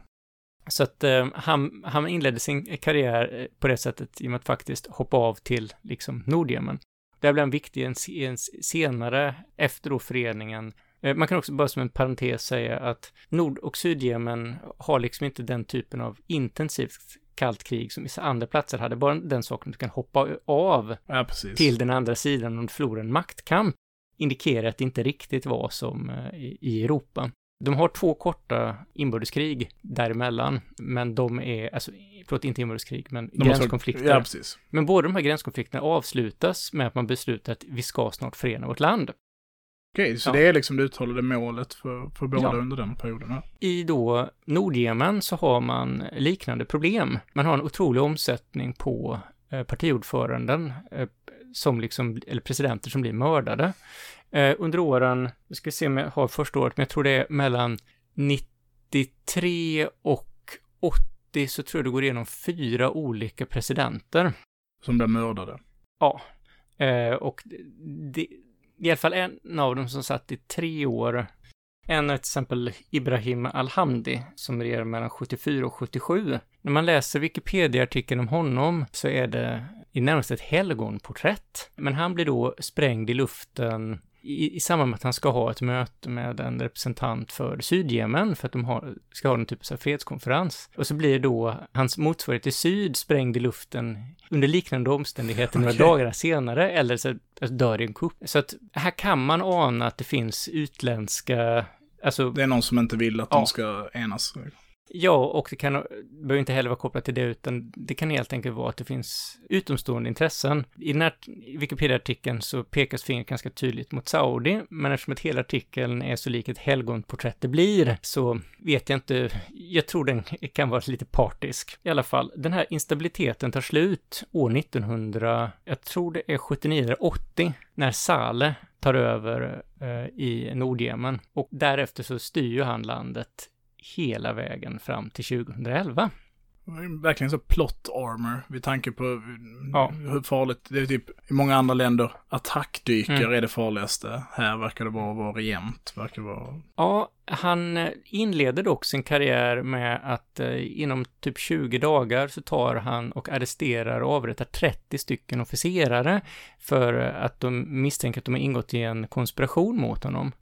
Så att eh, han, han inledde sin karriär eh, på det sättet genom att faktiskt hoppa av till liksom Nordjemen. Det blev en viktig en, en senare, efter då föreningen. Eh, man kan också bara som en parentes säga att Nord och Sydjemen har liksom inte den typen av intensivt kallt krig som vissa andra platser hade. Bara den saken att du kan hoppa av ja, till den andra sidan om du förlorar en maktkamp indikerar att det inte riktigt var som eh, i, Europa. De har två korta inbördeskrig däremellan, men de är, alltså, förlåt, inte inbördeskrig, men de gränskonflikter. Ja, precis. Men båda de här gränskonflikterna avslutas med att man beslutar att vi ska snart förena vårt land. Okej, så ja. det är liksom det uttalade målet för, för båda ja. under den perioden? Ja. I då Nordjemen så har man liknande problem. Man har en otrolig omsättning på eh, partiordföranden eh, som liksom, eller presidenter som blir mördade. Eh, under åren, jag ska se om jag har första året, men jag tror det är mellan 93 och 80 så tror jag det går igenom fyra olika presidenter. Som blev mördade? Ja. Eh, och det, i alla fall en av dem som satt i tre år. En är till exempel Ibrahim Alhamdi som regerade mellan 74 och 77. När man läser Wikipedia-artikeln om honom så är det i närmast ett helgonporträtt. Men han blir då sprängd i luften i, i samband med att han ska ha ett möte med en representant för Sydjemen för att de har, ska ha en typ av fredskonferens. Och så blir då hans motsvarighet i syd sprängd i luften under liknande omständigheter några (laughs) okay. dagar senare eller så alltså, dör i en kupp. Så att här kan man ana att det finns utländska Alltså, det är någon som inte vill att ja. de ska enas. Ja, och det kan, behöver inte heller vara kopplat till det, utan det kan helt enkelt vara att det finns utomstående intressen. I den här Wikipedia-artikeln så pekas fingret ganska tydligt mot Saudi, men eftersom att hela artikeln är så lik ett helgonporträtt det blir, så vet jag inte, jag tror den kan vara lite partisk. I alla fall, den här instabiliteten tar slut år 1900, jag tror det är 79 eller 80, när Saleh tar över eh, i Nordjemen. Och därefter så styr ju han landet hela vägen fram till 2011. Verkligen så plot armor, vid tanke på Ja. hur farligt, det är typ i många andra länder, attackdykare Mm. är det farligaste. Här verkar det vara att vara regent, verkar vara... Ja, han eh, inleder dock sin karriär med att eh, inom typ 20 dagar så tar han och arresterar och avrättar 30 stycken officerare för eh, att de misstänker att de har ingått i en konspiration mot honom.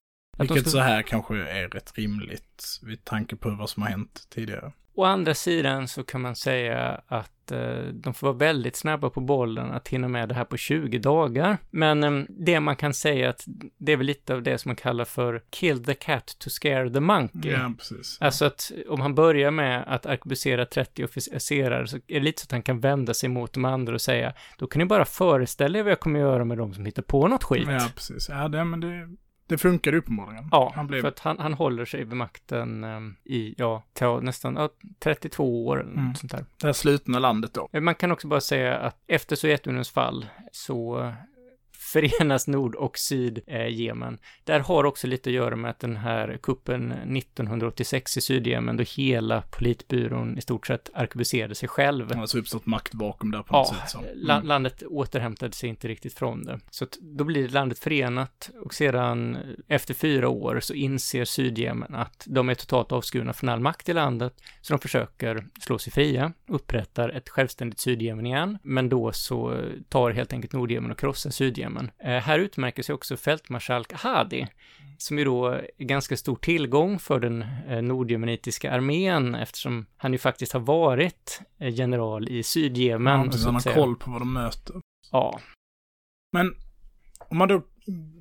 Vilket ska- så här kanske är rätt rimligt, vid tanke på vad som har hänt tidigare. Å andra sidan så kan man säga att eh, de får vara väldigt snabba på bollen att hinna med det här på 20 dagar. Men eh, det man kan säga att det är väl lite av det som man kallar för kill the cat to scare the monkey. Ja, precis. Alltså att om han börjar med att arkebusera 30 officerare så är det lite så att han kan vända sig mot de andra och säga då kan ni bara föreställa er vad jag kommer göra med de som hittar på något skit. Ja, precis. Ja, det, men det, det funkar uppenbarligen. Ja, Han blev... för att han, han håller sig vid makten ehm, i, ja, ta, nästan ja, 32 år eller Mm. något sånt där. Det här slutna landet då. Eh, Man kan också bara säga att efter Sovjetunionens fall så förenas Nord och Syd-Jemen. Där har också lite att göra med att den här kuppen 1986 i Sydjemen då hela politbyrån i stort sett arkebuserade sig själv. Alltså uppstått makt bakom där på något Ja, sätt. La- Mm. landet återhämtade sig inte riktigt från det. Så att då blir landet förenat och sedan eh, efter fyra år så inser Sydjemen att de är totalt avskurna från all makt i landet, så de försöker slå sig fria, upprättar ett självständigt Sydjemen igen, men då så eh, tar helt enkelt Nordjemen och krossar Sydjemen. Eh, här utmärker sig också fältmarskalk Hadi, som ju då är ganska stor tillgång för den eh, nordjemenitiska armén eftersom han ju faktiskt har varit eh, general i Sydjemen. Han har koll på vad de möter. Ja, Men om man då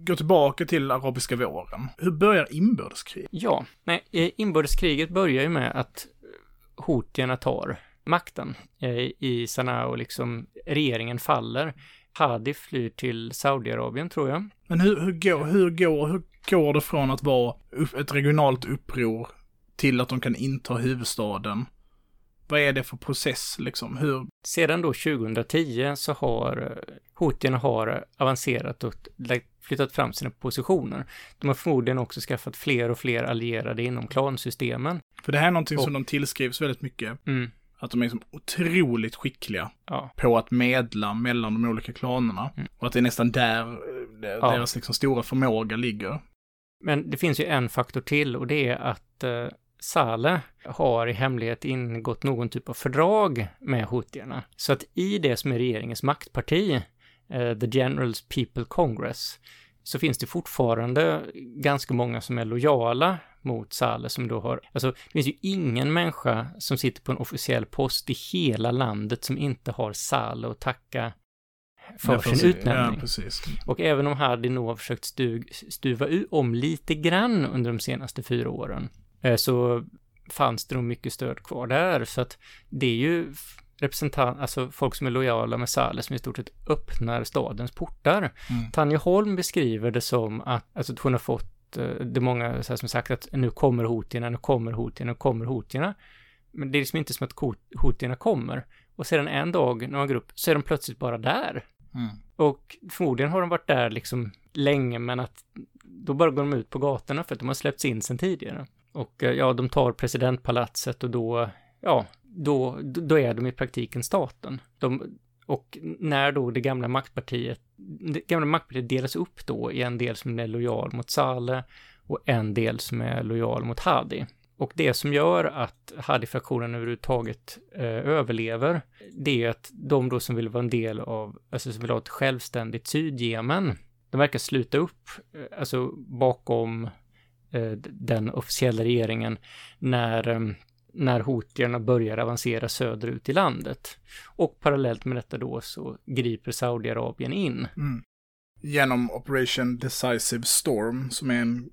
går tillbaka till arabiska våren. Hur börjar inbördeskrig? ja. Nej, inbördeskriget börjar ju med att hotierna tar makten i Sanaa och liksom regeringen faller. Hadi flyr till Saudiarabien, tror jag. Men hur, hur, går, hur, går, hur går det från att vara ett regionalt uppror till att de kan inta huvudstaden? Vad är det för process liksom? Hur? Sedan då 2010 så har eh, hotierna har avancerat och flyttat fram sina positioner. De har förmodligen också skaffat fler och fler allierade inom klansystemen. För det här är någonting som Och- de tillskrivs väldigt mycket. Mm, Att de är som otroligt skickliga ja. på att medla mellan de olika klanerna. Mm. Och att det är nästan där eh, Ja. deras liksom stora förmåga ligger. Men det finns ju en faktor till och det är att eh, Saleh har i hemlighet ingått någon typ av fördrag med hotierna. Så att i det som är regeringens maktparti, eh, The Generals People Congress, så finns det fortfarande ganska många som är lojala mot Saleh som då har, alltså det finns ju ingen människa som sitter på en officiell post i hela landet som inte har Saleh att tacka för Ja, sin utnämning. Ja. Och även om Hadi nog har försökt stu, stuva om lite grann under de senaste fyra åren, eh, så fanns det nog mycket stöd kvar där. Så att det är ju representant, alltså folk som är lojala med Saleh som i stort sett öppnar stadens portar. Mm. Tanja Holm beskriver det som att, alltså att hon har fått, det är många så här som sagt att nu kommer hotierna, nu kommer hotierna, nu kommer hotierna. Men det är liksom inte som att hot- hotierna kommer. Och sedan en dag när man går upp så är de plötsligt bara där. Mm. Och förmodligen har de varit där liksom länge, men att då bara går de ut på gatorna för att de har släppts in sedan tidigare. Och eh, ja, de tar presidentpalatset och då, ja, då, då är de i praktiken staten. De, och när då det gamla maktpartiet, det gamla maktpartiet delas upp då i en del som är lojal mot Saleh och en del som är lojal mot Hadi. Och det som gör att Hadi-fraktionen överhuvudtaget eh, överlever, det är att de då som vill vara en del av, alltså som vill ha ett självständigt Sydjemen, de verkar sluta upp, eh, alltså bakom eh, den officiella regeringen när, eh, när hotierna börjar avancera söderut i landet. Och parallellt med detta då så griper Saudiarabien in. Mm. Genom Operation Decisive Storm, som är en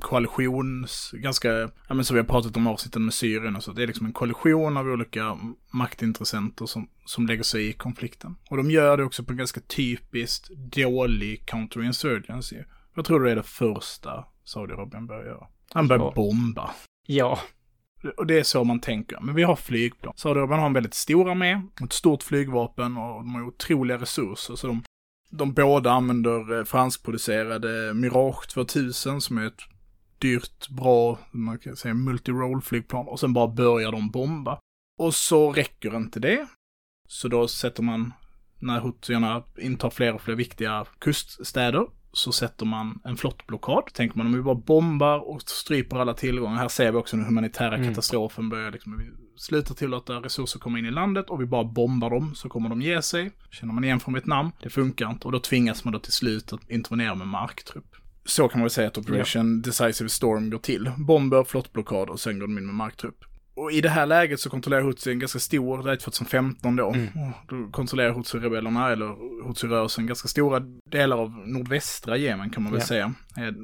koalitions, ganska, ja men som vi har pratat om avsnitten med Syrien och så, det är liksom en koalition av olika maktintressenter som, som lägger sig i konflikten. Och de gör det också på en ganska typiskt dålig counterinsurgency. Jag tror det är det första Saudiarabien börjar göra. Han börjar Ja. bomba. Ja, och det är så man tänker. Men vi har flygplan. Saudiarabien har en väldigt stor armé, ett stort flygvapen och de har otroliga resurser. Så de, de båda använder eh, franskproducerade Mirage 2000 som är ett dyrt, bra, man kan säga multi-role flygplan. Och sen bara börjar de bomba. Och så räcker inte det. Så då sätter man, när houthierna intar fler och fler viktiga kuststäder, så sätter man en flottblockad. Tänker man om vi bara bombar och stryper alla tillgångar. Här ser vi också den humanitära Mm. katastrofen börjar liksom, vi slutar tillåta resurser komma in i landet och vi bara bombar dem så kommer de ge sig. Känner man igen från Vietnam, det funkar inte och då tvingas man då till slut att intervenera med marktrupp. Så kan man väl säga att Operation Decisive Storm går till. Bomber, flottblockad och sen går de in med marktrupp. Och i det här läget så kontrollerar Hutsi en ganska stor, det är 2015 då, Mm. då kontrollerar Hutsi-rebellerna, eller Hutsi-rörelsen, ganska stora delar av nordvästra Jemen kan man väl Ja. säga. Är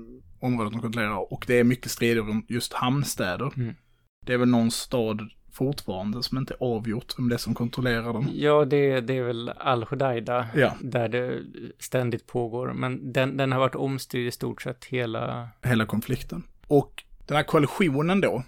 området de kontrollerar. Och det är mycket strider runt just hamnstäder. Mm. Det är väl någon stad fortfarande som inte är avgjort vem det som kontrollerar dem. Ja, det, det är väl Al-Hudaida, Ja. där det ständigt pågår. Men den, den har varit omstridd i stort sett hela... hela konflikten. Och den här koalitionen då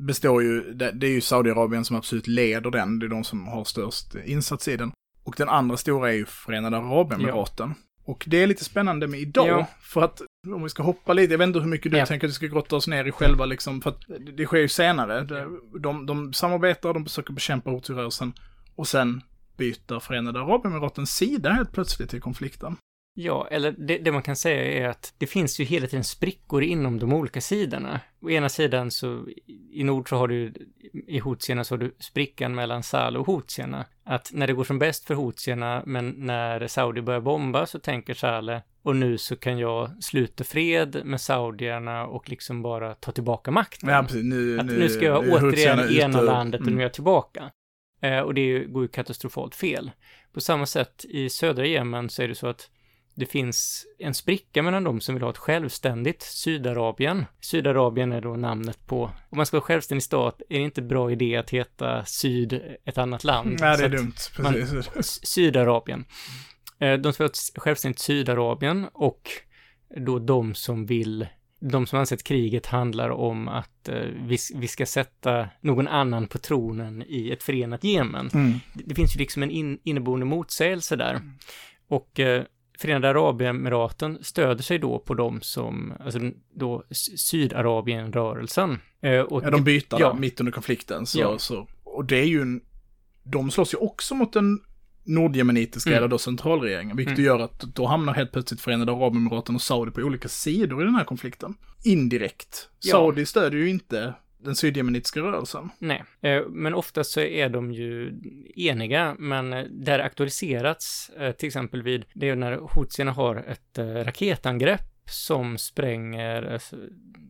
består ju, det, är ju Saudiarabien som absolut leder den, det är de som har störst insats i den. Och den andra stora är ju Förenade Arabemiraten. Och det är lite spännande med idag, Ja. för att om vi ska hoppa lite, jag vet inte hur mycket du Ja. tänker att vi ska grotta oss ner i själva liksom, för att det- sker ju senare. Det- De, de samarbetar, de försöker bekämpa Houthi-rörelsen och sen byter Förenade Arabemiraten sida helt plötsligt i konflikten. Ja, eller det, det man kan säga är att det finns ju hela tiden sprickor inom de olika sidorna. Å ena sidan så, i nord så har du, i houthierna så har du sprickan mellan Sal och houthierna. Att när det går som bäst för houthierna, men när Saudi börjar bomba så tänker Saleh, och nu så kan jag sluta fred med saudierna och liksom bara ta tillbaka makten. Ja, precis. Nu, Att nu ska jag nu återigen ena landet och mm. nu är jag tillbaka. Eh, och det går ju katastrofalt fel. På samma sätt i södra Jemen så är det så att det finns en spricka mellan de som vill ha ett självständigt Sydarabien. Sydarabien är då namnet på, om man ska vara självständig stat, är det inte bra idé att heta Syd, ett annat land? Nej, det är dumt. man- Precis. S- Sydarabien. Eh, De ska ha ett självständigt Sydarabien och då de som vill, de som anser att kriget handlar om att eh, vi, vi ska sätta någon annan på tronen i ett förenat Jemen. Mm. Det, det finns ju liksom en in, inneboende motsägelse där. Och eh, Förenade Arabemiraten stöder sig då på de som, alltså då Sydarabien-rörelsen. Eh, och Ja, de byter Ja. mitt under konflikten. Så, Ja. så. Och det är ju en... De slåss ju också mot den nordjemenitiska, Mm. eller då centralregeringen, vilket Mm. gör att då hamnar helt plötsligt Förenade Arabemiraten och Saudi på olika sidor i den här konflikten. Indirekt. Ja. Saudi stödjer ju inte den sydjemenitiska rörelsen. Nej, eh, men oftast så är de ju eniga, men eh, det har aktualiserats, eh, till exempel vid, det är när houthierna har ett raketangrepp som spränger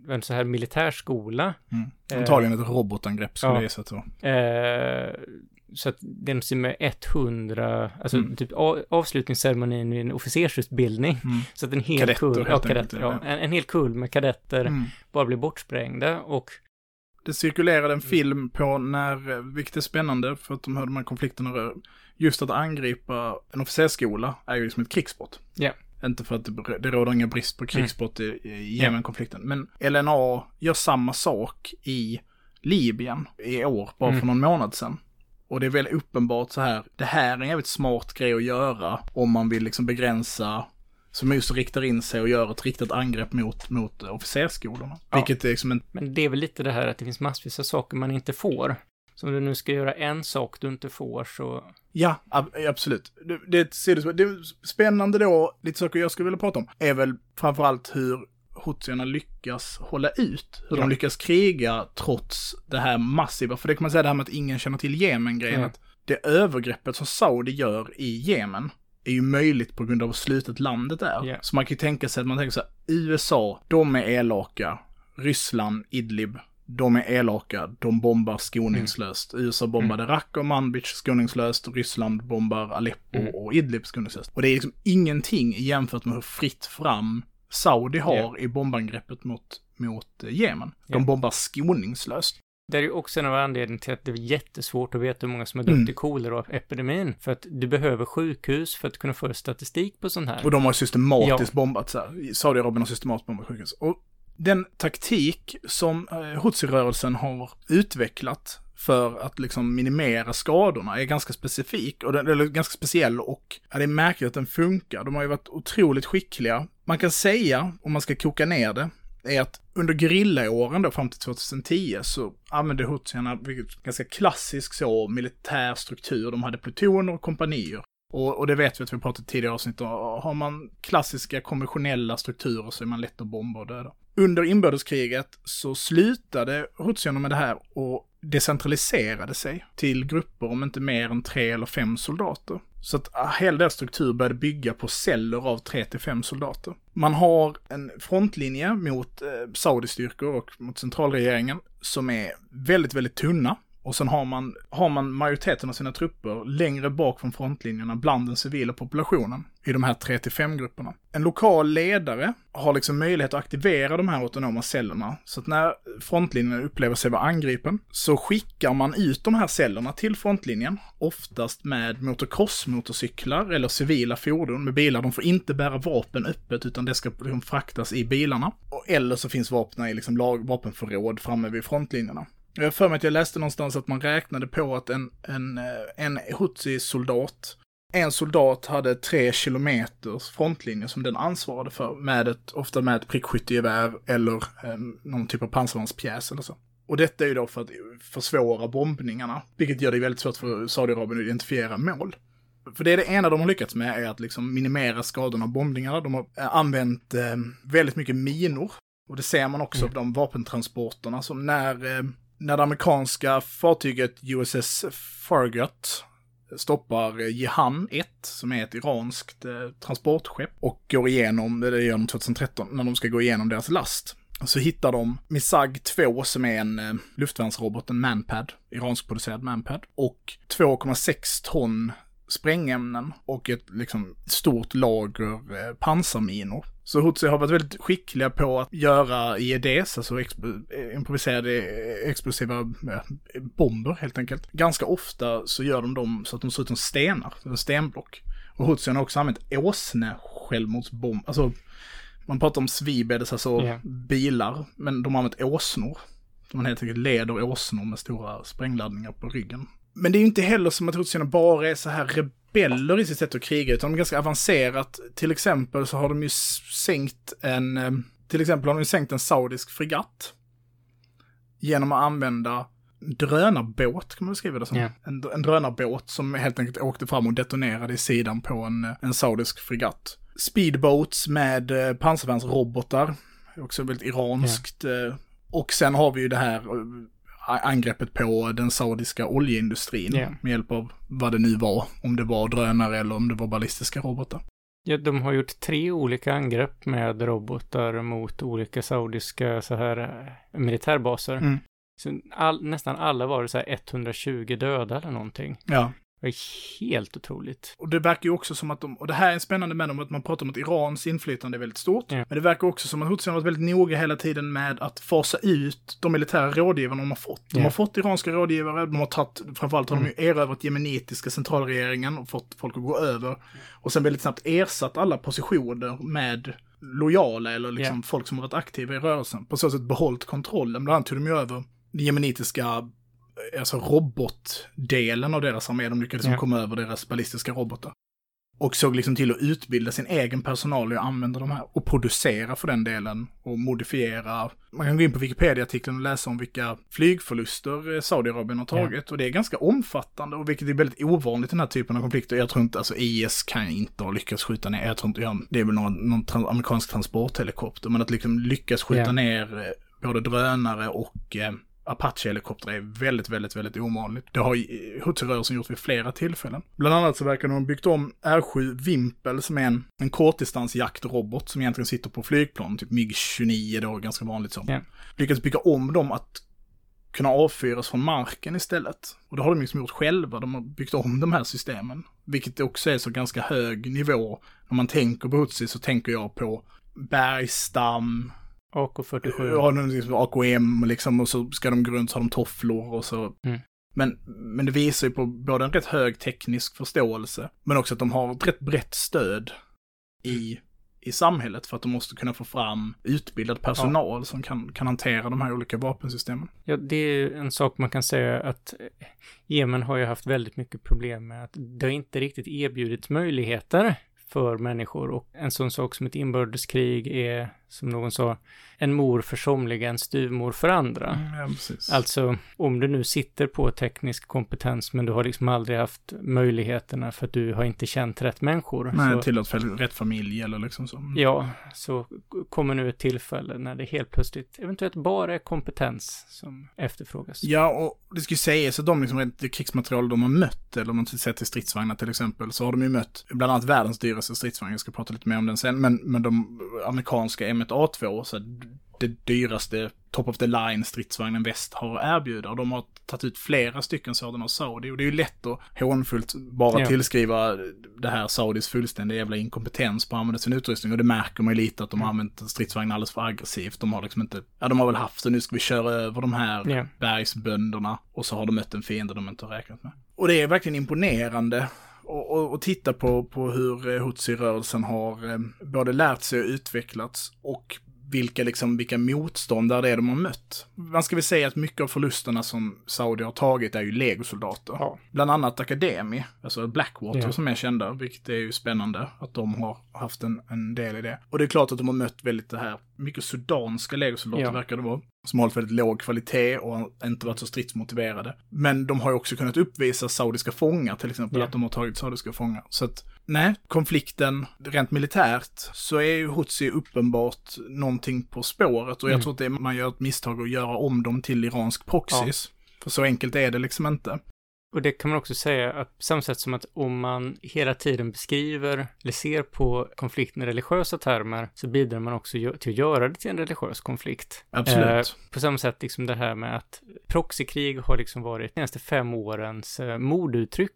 en så här militärskola. Mm. Antagligen ett robotangrepp skulle ja. jag gissa så. Så att den ser med 100, alltså Mm. typ avslutningsceremonin vid en officersutbildning. Mm. (laughs) Så att en hel Kadetter, kull, ja, helt kadetter, ja. en, en hel kull med kadetter Mm. bara blir bortsprängda och Det cirkulerade Mm. en film på när, eh, vilket är spännande för att de hör de här konflikterna rör, just att angripa en officersskola är ju liksom ett krigsbrott. Ja. Inte för att det, det råder ingen brist på krigsbrott i, i Jemenkonflikten. Men LNA gör samma sak i Libyen i år, bara Mm. för någon månad sedan. Och det är väl uppenbart så här, det här är en jävligt smart grej att göra om man vill liksom begränsa, som just riktar in sig och gör ett riktat angrepp mot, mot officersskolorna. Ja. Vilket är liksom en Men det är väl lite det här att det finns massvis av saker man inte får. Så om du nu ska göra en sak du inte får så... Ja, ab absolut. Det, det, det, det är spännande då, lite saker jag skulle vilja prata om, är väl framförallt hur houthierna lyckas hålla ut. Hur Ja. de lyckas kriga trots det här massiva, för det kan man säga det här med att ingen känner till Jemen-grejen, att det övergreppet som Saudi gör i Jemen är ju möjligt på grund av hur slutet landet är. Ja. Så man kan ju tänka sig att man tänker så här, USA, de är elaka. Ryssland, Idlib, de är elaka, de bombar skoningslöst. USA bombade Raqqa och Manbij skoningslöst, Ryssland bombar Aleppo Mm. och Idlib skoningslöst. Och det är liksom ingenting jämfört med hur fritt fram Saudi har Ja. i bombangreppet mot, mot eh, Jemen. De Ja. bombar skoningslöst. Det är ju också en av anledningarna till att det är jättesvårt att veta hur många som har dött Mm. i koleraepidemin. För att du behöver sjukhus för att kunna föra statistik på sånt här. Och de har systematiskt Ja. bombat så här. Saudiarabien har systematiskt bombat sjukhus. Och den taktik som eh, Hutsi-rörelsen har utvecklat för att liksom minimera skadorna är ganska specifik, och den, eller ganska speciell och ja, det är märkligt att den funkar. De har ju varit otroligt skickliga. Man kan säga, om man ska koka ner det, är att under gerillaåren då fram till 2010 så använde hutsierna, ganska klassisk så, militär struktur. De hade plutoner och kompanier. Och, och det vet vi att vi pratat tidigare avsnitt om. Har man klassiska konventionella strukturer så är man lätt att bomba och döda. Under inbördeskriget så slutade hutsierna med det här och decentraliserade sig till grupper om inte mer än tre eller fem soldater. Så att ah, hela deras struktur började bygga på celler av tre till fem soldater. Man har en frontlinje mot eh, Saudi-styrkor och mot centralregeringen som är väldigt, väldigt tunna. Och sen har man, har man majoriteten av sina trupper längre bak från frontlinjerna bland den civila populationen i de här 3-5-grupperna. En lokal ledare har liksom möjlighet att aktivera de här autonoma cellerna. Så att när frontlinjen upplever sig vara angripen så skickar man ut de här cellerna till frontlinjen, oftast med motocrossmotorcyklar eller civila fordon med bilar. De får inte bära vapen öppet utan det ska liksom fraktas i bilarna. Eller så finns vapnen i liksom vapenförråd framme vid frontlinjerna. Jag har för mig att jag läste någonstans att man räknade på att en, en, eh, en Hutsi-soldat, en soldat hade tre kilometers frontlinje som den ansvarade för, med ett, ofta med ett prickskyttegevär eller eh, någon typ av pansarvagnspjäs eller så. Och detta är ju då för att försvåra bombningarna, vilket gör det väldigt svårt för Saudiarabien att identifiera mål. För det är det ena de har lyckats med, är att liksom minimera skadorna av bombningarna. De har eh, använt eh, väldigt mycket minor. Och det ser man också mm. de vapentransporterna som när eh, när det amerikanska fartyget USS Farragut stoppar eh, Jehan 1, som är ett iranskt eh, transportskepp, och går igenom, eh, det gör de 2013, när de ska gå igenom deras last. Så hittar de Misag 2 som är en eh, luftvärnsrobot, en Manpad, iranskproducerad Manpad, och 2,6 ton sprängämnen och ett liksom stort lager eh, pansarminor. Så Hutsi har varit väldigt skickliga på att göra IEDs, alltså exp improviserade eh, explosiva bomber helt enkelt. Ganska ofta så gör de dem så att de ser ut som stenar, eller stenblock. Och Hutsi har också använt åsne självmordsbomb, alltså man pratar om svibedes, alltså yeah. bilar, men de har använt åsnor. De helt enkelt leder åsnor med stora sprängladdningar på ryggen. Men det är ju inte heller som att hutsierna bara är så här rebeller i sitt sätt att kriga, utan de är ganska avancerat. Till exempel så har de ju sänkt en, eh, till exempel har de ju sänkt en saudisk fregatt. Genom att använda drönarbåt, kan man beskriva det som. Yeah. En, en drönarbåt som helt enkelt åkte fram och detonerade i sidan på en, en saudisk fregatt. Speedboats med eh, pansarvärnsrobotar, också väldigt iranskt. Yeah. Och sen har vi ju det här angreppet på den saudiska oljeindustrin yeah. med hjälp av vad det nu var, om det var drönare eller om det var ballistiska robotar. Ja, de har gjort tre olika angrepp med robotar mot olika saudiska så här eh, militärbaser. Mm. Så all, nästan alla var det så här 120 döda eller någonting. Ja. Det är helt otroligt. Och det verkar ju också som att de, och det här är spännande med dem, att man pratar om att Irans inflytande är väldigt stort. Ja. Men det verkar också som att har varit väldigt noga hela tiden med att fasa ut de militära rådgivarna de har fått. De ja. har fått iranska rådgivare, de har tagit, framförallt har mm. de ju erövrat jemenitiska centralregeringen och fått folk att gå över. Och sen väldigt snabbt ersatt alla positioner med lojala eller liksom yeah. folk som har varit aktiva i rörelsen. På så sätt behållit kontrollen. Bland annat tog de ju över den jemenitiska alltså robotdelen av deras armé. De lyckades ja. komma över deras ballistiska robotar. Och såg liksom till att utbilda sin egen personal i att använda de här och producera för den delen och modifiera. Man kan gå in på Wikipedia-artikeln och läsa om vilka flygförluster Saudiarabien har tagit ja. och det är ganska omfattande och vilket är väldigt ovanligt i den här typen av konflikter. Jag tror inte, alltså IS kan inte ha lyckats skjuta ner, jag tror inte, ja, det är väl någon, någon trans amerikansk transporthelikopter, men att liksom lyckas skjuta ja. ner eh, både drönare och eh, Apache-helikoptrar är väldigt, väldigt, väldigt ovanligt. Det har Hutsi-rörelsen gjort vid flera tillfällen. Bland annat så verkar de ha byggt om R7 Vimpel som är en, en kortdistansjaktrobot som egentligen sitter på flygplan, typ MIG-29 då, ganska vanligt som. Yeah. Lyckats bygga om dem att kunna avfyras från marken istället. Och det har de liksom gjort själva, de har byggt om de här systemen. Vilket också är så ganska hög nivå. När man tänker på Hutsi så tänker jag på bergstam, AK47. Ja, liksom AKM liksom och så ska de gå runt så har de tofflor och så. Mm. Men, men det visar ju på både en rätt hög teknisk förståelse, men också att de har ett rätt brett stöd i, i samhället för att de måste kunna få fram utbildad personal ja. som kan, kan hantera de här olika vapensystemen. Ja, det är en sak man kan säga att Jemen har ju haft väldigt mycket problem med att det har inte riktigt erbjudits möjligheter för människor och en sån sak som ett inbördeskrig är som någon sa, en mor för somliga, en styvmor för andra. Mm, ja. Alltså, om du nu sitter på teknisk kompetens, men du har liksom aldrig haft möjligheterna för att du har inte känt rätt människor. Nej, så, tillåt rätt familj eller liksom så. Mm. ja, så kommer nu ett tillfälle när det helt plötsligt eventuellt bara är kompetens som efterfrågas. Ja, och det ska ju sägas att de liksom, krigsmaterial de har mött, eller om man sett till stridsvagnar till exempel, så har de ju mött bland annat världens dyraste stridsvagn, jag ska prata lite mer om den sen, men, men de amerikanska M1A2, så det dyraste top of the line stridsvagnen väst har att erbjuda. Och de har tagit ut flera stycken sådana av Saudi. Och det är ju lätt att hånfullt bara Ja. tillskriva det här Saudis fullständiga jävla inkompetens på att använda sin utrustning. Och det märker man ju lite att de har använt stridsvagnar alldeles för aggressivt. De har liksom inte, ja de har väl haft så nu ska vi köra över de här Ja. bergsbönderna. Och så har de mött en fiende de inte har räknat med. Och det är verkligen imponerande och, och, och titta på, på hur eh, Hutsi-rörelsen har eh, både lärt sig och utvecklats och vilka, liksom, vilka motståndare det är de har mött. Man ska väl säga att mycket av förlusterna som Saudi har tagit är ju legosoldater. Ja. Bland annat Academy, alltså Blackwater Ja. som är kända, vilket är ju spännande att de har haft en, en del i det. Och det är klart att de har mött väldigt det här, mycket sudanska legosoldater Ja. verkar det vara. Som har hållit väldigt låg kvalitet och inte varit så stridsmotiverade. Men de har ju också kunnat uppvisa saudiska fångar till exempel, Ja. att de har tagit saudiska fångar. Så att, nej, konflikten rent militärt så är ju Hutsi uppenbart någonting på spåret. Och jag Mm. tror att det är, man gör ett misstag att göra om dem till iransk proxys. För så enkelt är det liksom inte. Och det kan man också säga att på samma sätt som att om man hela tiden beskriver eller ser på konflikten i religiösa termer så bidrar man också till att göra det till en religiös konflikt. Absolut. Eh, på samma sätt liksom det här med att proxykrig har liksom varit de senaste fem årens eh, modeuttryck.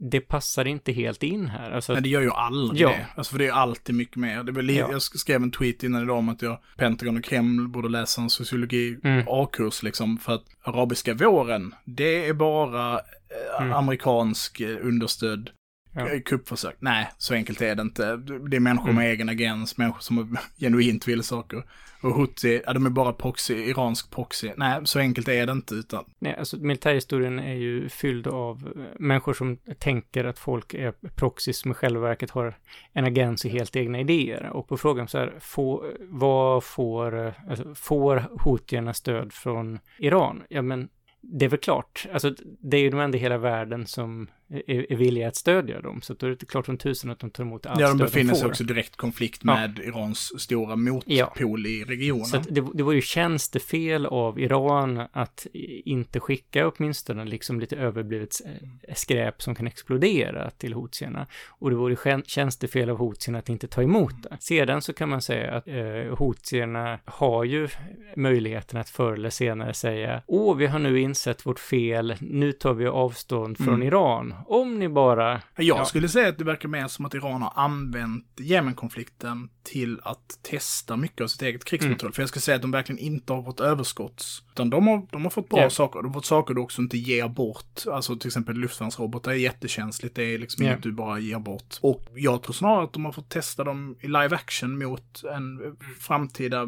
Det passar inte helt in här. Alltså, Nej, det gör ju aldrig Ja. det. Alltså för det är alltid mycket mer. Det väl, Ja. Jag skrev en tweet innan idag om att jag, Pentagon och Kreml borde läsa en sociologi Mm. A-kurs liksom. För att arabiska våren, det är bara eh, Mm. amerikansk eh, understödd Ja. eh, kuppförsök. Nej, så enkelt är det inte. Det är människor Mm. med egen agens, människor som genuint vill saker. Och Houthi, ja de är bara proxy, iransk proxy. Nej, så enkelt är det inte utan. Nej, alltså militärhistorien är ju fylld av eh, människor som tänker att folk är proxys som i själva verket har en agens och helt egna idéer. Och på frågan så här, få, vad får, eh, alltså, får houthierna stöd från Iran? Ja, men det är väl klart. Alltså, det är ju de enda i hela världen som är, är villiga att stödja dem. Så då är det klart som tusen att de tar emot allt Ja, de befinner sig också direkt konflikt Ja. med Irans stora motpol Ja. i regionen. Så det, det var ju tjänstefel av Iran att inte skicka åtminstone liksom lite överblivet eh, skräp som kan explodera till houthierna. Och det vore tjän- tjänstefel av houthierna att inte ta emot det. Sedan så kan man säga att eh, houthierna har ju möjligheten att förr eller senare säga Åh, vi har nu insett vårt fel, nu tar vi avstånd från Mm. Iran. Om ni bara... Jag Ja. skulle säga att det verkar mer som att Iran har använt Jemenkonflikten till att testa mycket av sitt eget krigsmaterial. Mm. För jag skulle säga att de verkligen inte har fått överskotts. Utan de har, de har fått bra Ja. saker. De har fått saker du också inte ger bort. Alltså till exempel luftvärnsrobotar är jättekänsligt. Det är liksom Ja. inget du bara ger bort. Och jag tror snarare att de har fått testa dem i live action mot en framtida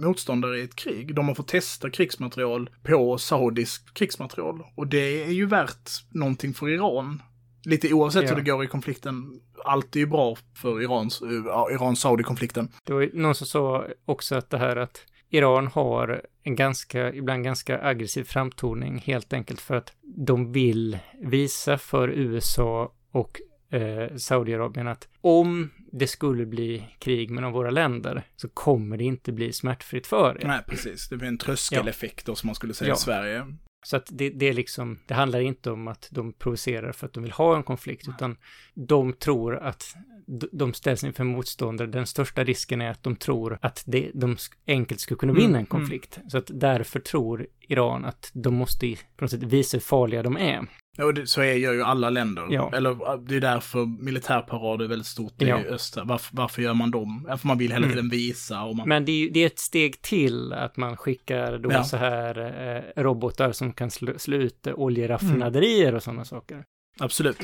motståndare i ett krig. De har fått testa krigsmaterial på saudisk krigsmaterial. Och det är ju värt någonting för Iran. Lite oavsett Ja. hur det går i konflikten. Allt är ju bra för Irans, uh, Iran-Saudi-konflikten. Det var någon som sa också att det här att Iran har en ganska, ibland ganska aggressiv framtoning helt enkelt för att de vill visa för USA och eh, Saudiarabien att om det skulle bli krig mellan våra länder så kommer det inte bli smärtfritt för er. Nej, precis. Det blir en tröskeleffekt då som man skulle säga Ja. i Sverige. Så att det, det är liksom, det handlar inte om att de provocerar för att de vill ha en konflikt, utan de tror att de ställs inför motståndare. Den största risken är att de tror att det, de enkelt skulle kunna vinna Mm, en konflikt. Så att därför tror Iran att de måste på något sätt visa hur farliga de är. Ja, och det, så är, gör ju alla länder. Ja. Eller det är därför militärparader är väldigt stort i Ja. öst. Varför, varför gör man dem? För man vill hela Mm. tiden visa och man... Men det är, det är ett steg till att man skickar då Ja. så här eh, robotar som kan slå, slå ut oljeraffinaderier och sådana saker. Absolut.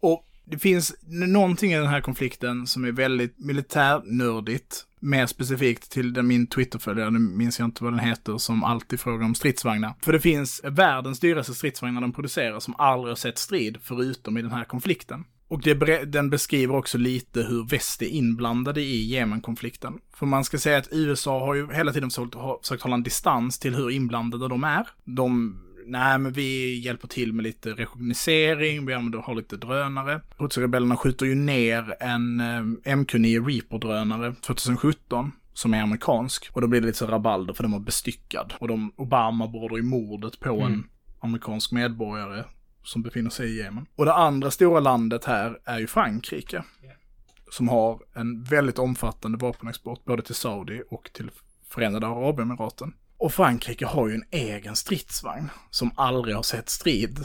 Och det finns någonting i den här konflikten som är väldigt militärnördigt. Mer specifikt till den min Twitterföljare, nu minns jag inte vad den heter, som alltid frågar om stridsvagnar. För det finns världens dyraste stridsvagnar de producerar som aldrig har sett strid förutom i den här konflikten. Och det, den beskriver också lite hur väst är inblandade i Jemenkonflikten. För man ska säga att USA har ju hela tiden försökt, försökt hålla en distans till hur inblandade de är. De nej men vi hjälper till med lite rekognosering, vi använder, har lite drönare. Hutsi-rebellerna skjuter ju ner en eh, MQ-9 Reaper-drönare 2017 som är amerikansk. Och då blir det lite så rabalder för den var bestyckad. Och de, Obama borde i mordet på mm. en amerikansk medborgare som befinner sig i Jemen. Och det andra stora landet här är ju Frankrike. Yeah. Som har en väldigt omfattande vapenexport både till Saudi och till Förenade Arabemiraten. Och Frankrike har ju en egen stridsvagn som aldrig har sett strid.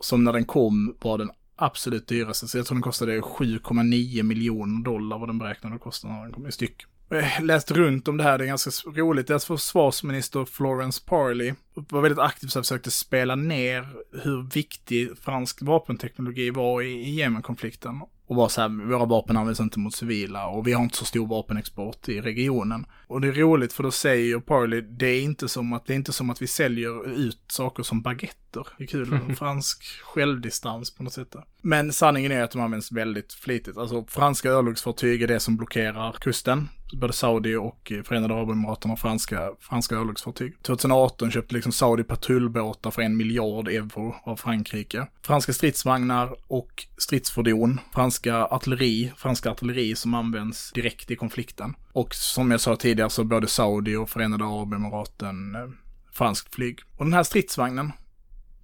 Som när den kom var den absolut dyraste, så jag tror den kostade 7,9 miljoner dollar vad den beräknade att kosta när den kom i styck. Jag läst runt om det här, det är ganska roligt. Deras försvarsminister Florence Parley var väldigt aktiv så försökte spela ner hur viktig fransk vapenteknologi var i Jemenkonflikten och var så här, våra vapen används inte mot civila och vi har inte så stor vapenexport i regionen. Och det är roligt för då säger Parley, det är inte som att, det är inte som att vi säljer ut saker som baguetter. Det är kul, en (laughs) fransk självdistans på något sätt. Men sanningen är att de används väldigt flitigt. Alltså franska örlogsfartyg är det som blockerar kusten både Saudi och Förenade Arabemiraten har franska, franska örlogsfartyg. 2018 köpte liksom Saudi patrullbåtar för en miljard euro av Frankrike. Franska stridsvagnar och stridsfordon, franska artilleri, franska artilleri som används direkt i konflikten. Och som jag sa tidigare Alltså både Saudi och Förenade Arabemiraten eh, fransk flyg. Och den här stridsvagnen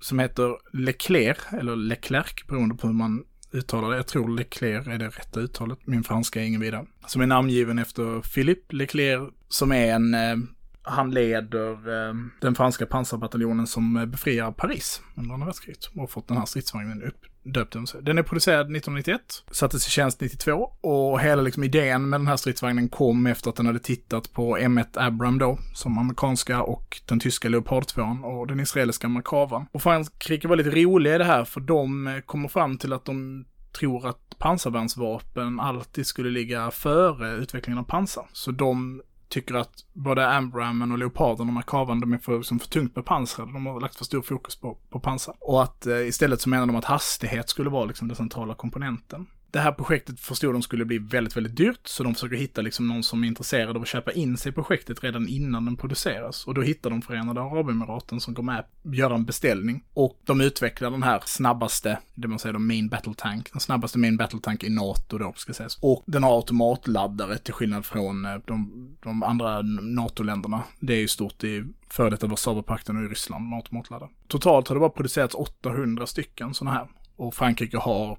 som heter Leclerc, eller Leclerc beroende på hur man uttalar det. Jag tror Leclerc är det rätta uttalet. Min franska är ingen vidare. Som är namngiven efter Philippe Leclerc, som är en eh, han leder eh, den franska pansarbataljonen som eh, befriar Paris under andra världskriget och har fått den här stridsvagnen upp döpt Den är producerad 1991, sattes i tjänst 92 och hela liksom idén med den här stridsvagnen kom efter att den hade tittat på M1 Abram då, som amerikanska och den tyska Leopard 2 och den israeliska Merkavan. Och Frankrike var lite roliga i det här för de eh, kommer fram till att de tror att pansarvärnsvapen alltid skulle ligga före utvecklingen av pansar. Så de tycker att både ambramen och Leoparden och kavan, de är för, som för tungt med. De har lagt för stor fokus på, på pansar. Och att eh, istället så menar de att hastighet skulle vara liksom den centrala komponenten det här projektet förstod de skulle bli väldigt, väldigt dyrt, så de försöker hitta liksom någon som är intresserad av att köpa in sig i projektet redan innan den produceras. Och då hittar de Förenade Arabemiraten som går med göra en beställning. Och de utvecklar den här snabbaste, det man säger då, main battle tank, den snabbaste main battle tank i NATO då, ska sägas. Och den har automatladdare till skillnad från eh, de, de andra NATO-länderna. Det är ju stort i före detta Warszawapakten och i Ryssland med automatladdare. Totalt har det bara producerats 800 stycken sådana här. Och Frankrike har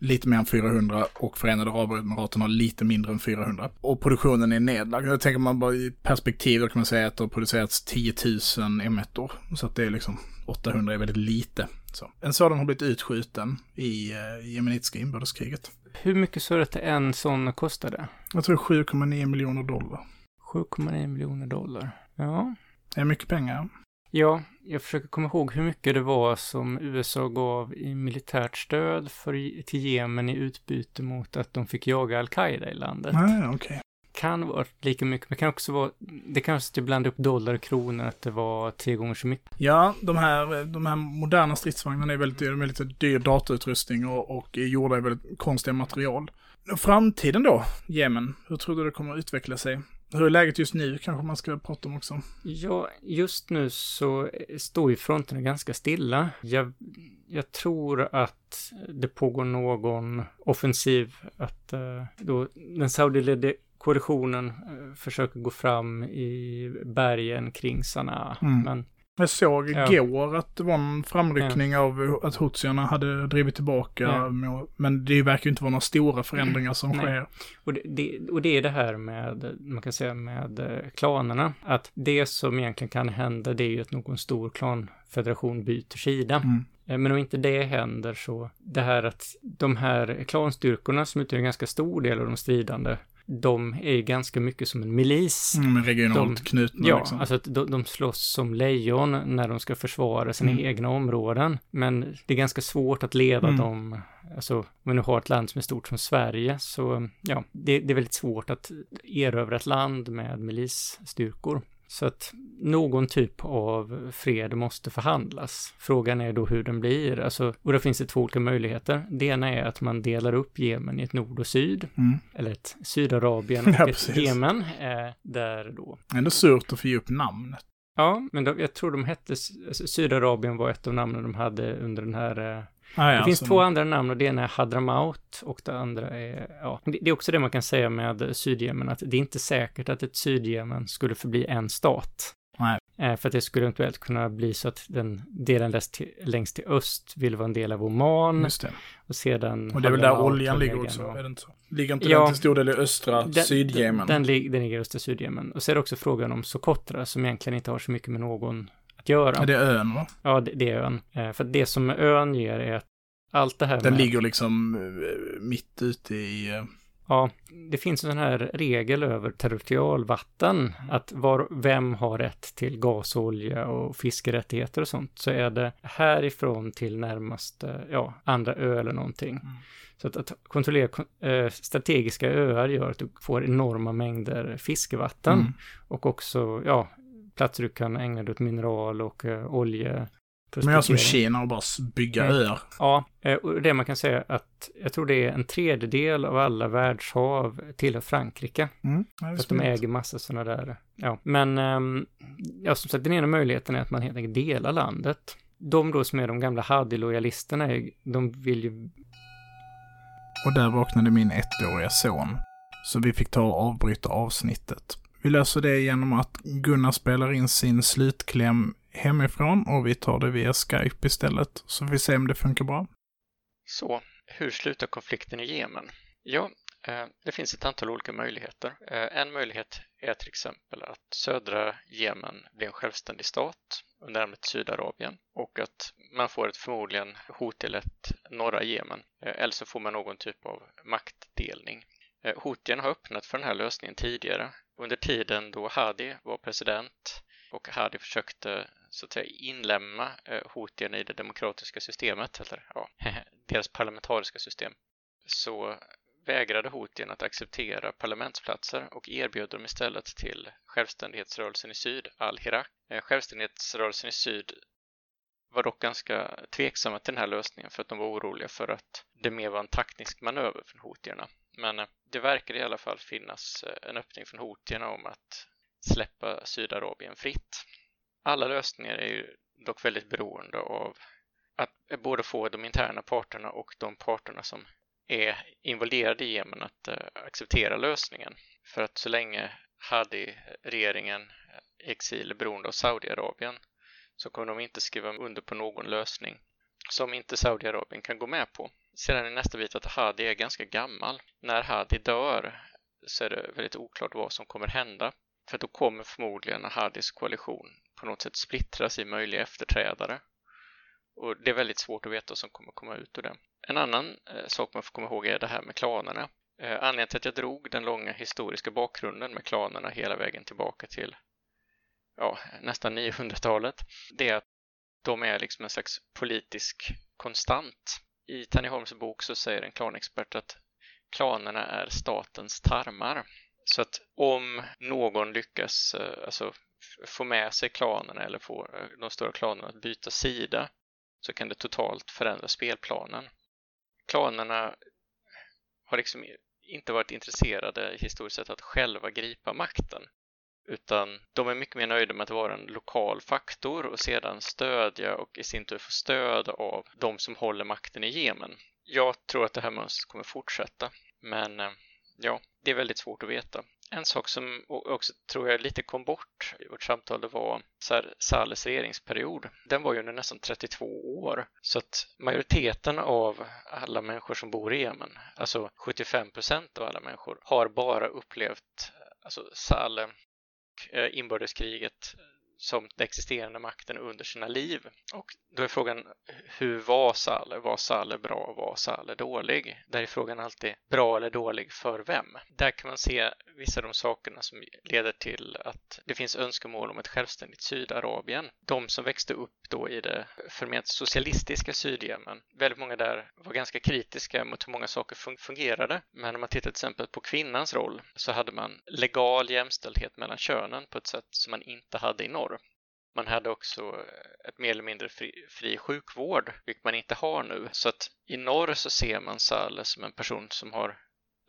lite mer än 400 och Förenade Arabemiraten har lite mindre än 400. Och produktionen är nedlagd. Jag tänker man bara i perspektiv, då kan man säga att det har producerats 10 000 M1-or. Så att det är liksom 800 är väldigt lite. Så. En sådan har blivit utskjuten i eh, jemenitiska inbördeskriget. Hur mycket sa du att en sån kostade? Jag tror 7,9 miljoner dollar. 7,9 miljoner dollar. Ja. Det är mycket pengar. Ja, jag försöker komma ihåg hur mycket det var som USA gav i militärt stöd för, till Jemen i utbyte mot att de fick jaga al-Qaida i landet. Okej. Okay. Kan vara lika mycket, men kan också vara, det kanske blanda upp dollar och kronor, att det var tre gånger så mycket. Ja, de här, de här moderna stridsvagnarna är väldigt dyra, med lite dyr datautrustning och, och är gjorda i väldigt konstiga material. Framtiden då, Jemen, hur tror du det kommer att utveckla sig? Hur är läget just nu kanske man ska prata om också? Ja, just nu så står ju fronterna ganska stilla. Jag, jag tror att det pågår någon offensiv, att uh, då den saudiledde koalitionen uh, försöker gå fram i bergen kring Sanaa. Mm. Men jag såg ja. igår att det var en framryckning ja. av att houthierna hade drivit tillbaka. Ja. Men det verkar ju inte vara några stora förändringar som Nej. sker. Och det, det, och det är det här med, man kan säga med eh, klanerna, att det som egentligen kan hända det är ju att någon stor klanfederation byter sida. Mm. Eh, men om inte det händer så, det här att de här klanstyrkorna som utgör en ganska stor del av de stridande de är ganska mycket som en milis. Mm, regionalt de, knutna Ja, liksom. alltså att de, de slåss som lejon när de ska försvara sina mm. egna områden. Men det är ganska svårt att leda mm. dem, alltså om vi nu har ett land som är stort som Sverige, så ja, det, det är väldigt svårt att erövra ett land med milisstyrkor. Så att någon typ av fred måste förhandlas. Frågan är då hur den blir. Alltså, och då finns det två olika möjligheter. Det ena är att man delar upp Jemen i ett nord och syd. Mm. Eller ett Sydarabien (laughs) och Ja, ett precis. Jemen. Eh, där då Ändå surt att få ge upp namnet. Ja, men de, jag tror de hette, alltså, Sydarabien var ett av namnen de hade under den här eh, Ah, ja, Det finns så- två andra namn och det ena är Hadramaut och det andra är, ja, det, är också det man kan säga med Sydjemen, att det är inte säkert att ett Sydjemen skulle förbli en stat. Nej. Eh, för att det skulle eventuellt kunna bli så att den delen längst till, längst till öst vill vara en del av Oman Just det. och sedan... Och det är väl där oljan ligger också, och- är det inte så? Ligger inte Ja. den till stor del i östra Den- Sydjemen? Den, den, den ligger i östra Sydjemen. Och så är det också frågan om Socotra som egentligen inte har så mycket med någon att göra. Ja, det är ön, va? Ja, det, det är ön. Eh, för det som ön ger är att allt det här Den med... ligger liksom eh, mitt ute i... eh, Ja, det finns en sån här regel över territorialvatten, att var, vem har rätt till gas, olja och fiskerättigheter och sånt, så är det härifrån till närmaste, ja, andra ö eller någonting. Mm. Så att, att kontrollera kon- eh, strategiska öar gör att du får enorma mängder fiskevatten Mm. och också, ja, platser du kan ägna dig åt mineral och eh, olje. Men jag som. Kina och bara bygga Mm. öar. Ja, eh, och det man kan säga att jag tror det är en tredjedel av alla världshav tillhör Frankrike. Mm. Ja, För att de äger massa sådana där. Ja, men ehm, ja, som sagt, den ena möjligheten är att man helt enkelt delar landet. De då som är de gamla Hadi-lojalisterna, de vill ju... Och där vaknade min ettåriga son. Så vi fick ta och avbryta avsnittet. Vi löser det genom att Gunnar spelar in sin slutkläm hemifrån och vi tar det via Skype istället. Så vi ser om det funkar bra. Så, hur slutar konflikten i Jemen? Ja, eh, det finns ett antal olika möjligheter. Eh, en möjlighet är till exempel att södra Jemen blir en självständig stat under namnet Sydarabien och att man får ett förmodligen hot till ett norra Jemen eh, eller så får man någon typ av maktdelning. Hotien har öppnat för den här lösningen tidigare under tiden då Hadi var president och Hadi försökte så att säga inlämna eh, i det demokratiska systemet, eller ja, (laughs) deras parlamentariska system, så vägrade Houtierna att acceptera parlamentsplatser och erbjöd dem istället till självständighetsrörelsen i syd, al-Hirak. Eh, Självständighetsrörelsen i syd var dock ganska tveksamma till den här lösningen för att de var oroliga för att det mer var en taktisk manöver från Houtierna. Men eh, det verkar i alla fall finnas eh, en öppning från Houtierna om att släppa Sydarabien fritt. Alla lösningar är ju dock väldigt beroende av att eh, både få de interna parterna och de parterna som är involverade i Jemen att acceptera lösningen. För att så länge Hadi-regeringen i exil är beroende av Saudiarabien så kommer de inte skriva under på någon lösning som inte Saudiarabien kan gå med på. Sedan är nästa bit att Hadi är ganska gammal. När Hadi dör så är det väldigt oklart vad som kommer hända. För då kommer förmodligen Hadis koalition på något sätt splittras i möjliga efterträdare. Och det är väldigt svårt att veta vad som kommer komma ut ur det. En annan eh, sak man får komma ihåg är det här med klanerna. Eh, anledningen till att jag drog den långa historiska bakgrunden med klanerna hela vägen tillbaka till ja, nästan 900-talet, det är att de är liksom en slags politisk konstant. I Tanneholms bok så säger en klanexpert att klanerna är statens tarmar. Så att om någon lyckas eh, alltså, få med sig klanerna eller få eh, de stora klanerna att byta sida så kan det totalt förändra spelplanen. Klanerna har liksom inte varit intresserade historiskt sett att själva gripa makten utan de är mycket mer nöjda med att vara en lokal faktor och sedan stödja och i sin tur få stöd av de som håller makten i Jemen. Jag tror att det här mönstret kommer fortsätta, men eh, ja, det är väldigt svårt att veta. En sak som också tror jag lite kom bort i vårt samtal, det var så här, regeringsperiod. Den var ju under nästan 32 år, så att majoriteten av alla människor som bor i Jemen, alltså 75 procent av alla människor, har bara upplevt alltså Saleh Eh, inbördeskriget som den existerande makten under sina liv. Och då är frågan, hur var Saleh? Var Saleh bra? Var Saleh dålig? Där är frågan alltid, bra eller dålig för vem? Där kan man se vissa av de sakerna som leder till att det finns önskemål om ett självständigt Sydarabien. De som växte upp då i det förment socialistiska Sydjemen, väldigt många där var ganska kritiska mot hur många saker fungerade. Men om man tittar till exempel på kvinnans roll så hade man legal jämställdhet mellan könen på ett sätt som man inte hade i norr. Man hade också ett mer eller mindre fri, fri sjukvård, vilket man inte har nu. Så att i norr så ser man Saleh som en person som har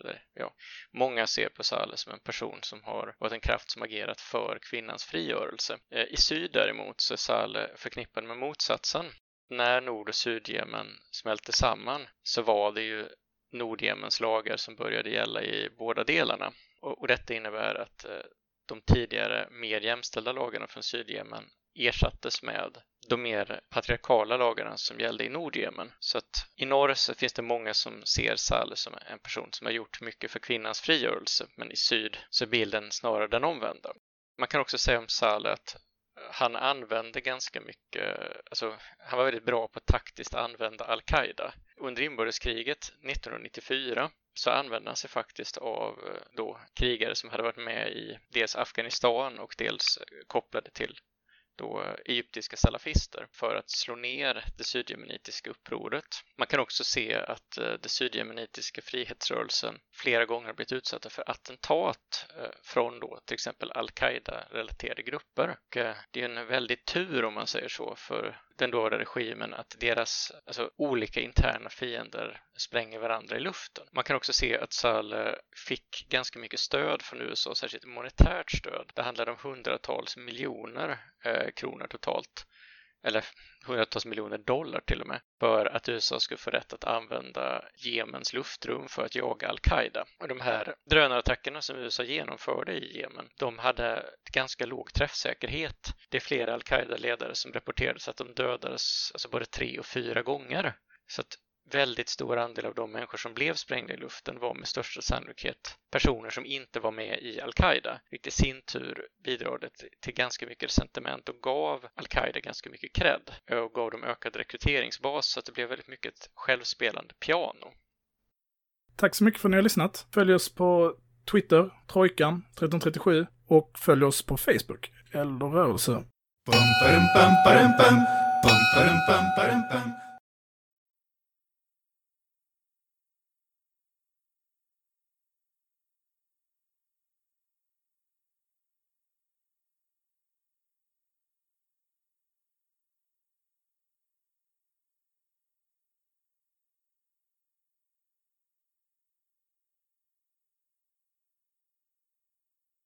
eller, ja, många ser på Saleh som en person som har varit en kraft som agerat för kvinnans frigörelse. Eh, I syd däremot så är Saleh förknippad med motsatsen. När Nord och Sydjemen smälte samman så var det ju Nordjemens lagar som började gälla i båda delarna. Och, och detta innebär att eh, de tidigare mer jämställda lagarna från Sydjemen ersattes med de mer patriarkala lagarna som gällde i Nordjemen. Så att i norr så finns det många som ser Saleh som en person som har gjort mycket för kvinnans frigörelse, men i syd så är bilden snarare den omvända. Man kan också säga om Saleh att han använde ganska mycket, alltså han var väldigt bra på att taktiskt använda al-Qaida. Under inbördeskriget 1994 så använde han sig faktiskt av eh, då krigare som hade varit med i dels Afghanistan och dels eh, kopplade till då eh, egyptiska salafister för att slå ner det sydjemenitiska upproret. Man kan också se att det sydjemenitiska frihetsrörelsen flera gånger blivit utsatta för attentat från då till exempel al-Qaida-relaterade grupper. Och det är en väldigt tur om man säger så för den dåvarande regimen att deras alltså, olika interna fiender spränger varandra i luften. Man kan också se att Saleh fick ganska mycket stöd från USA, särskilt monetärt stöd. Det handlade om hundratals miljoner eh, kronor totalt eller hundratals miljoner dollar till och med, för att USA skulle få rätt att använda Jemens luftrum för att jaga al-Qaida. Och de här drönarattackerna som USA genomförde i Jemen, de hade ganska låg träffsäkerhet. Det är flera al-Qaida-ledare som rapporterades att de dödades alltså både tre och fyra gånger. Så att väldigt stor andel av de människor som blev sprängda i luften var med största sannolikhet personer som inte var med i al-Qaida, vilket i sin tur bidrog till ganska mycket sentiment och gav al-Qaida ganska mycket cred och gav dem ökad rekryteringsbas så att det blev väldigt mycket ett självspelande piano. Tack så mycket för att ni har lyssnat. Följ oss på Twitter, Trojkan 1337 och följ oss på Facebook, Eld och rörelse. Bum, bum, bum,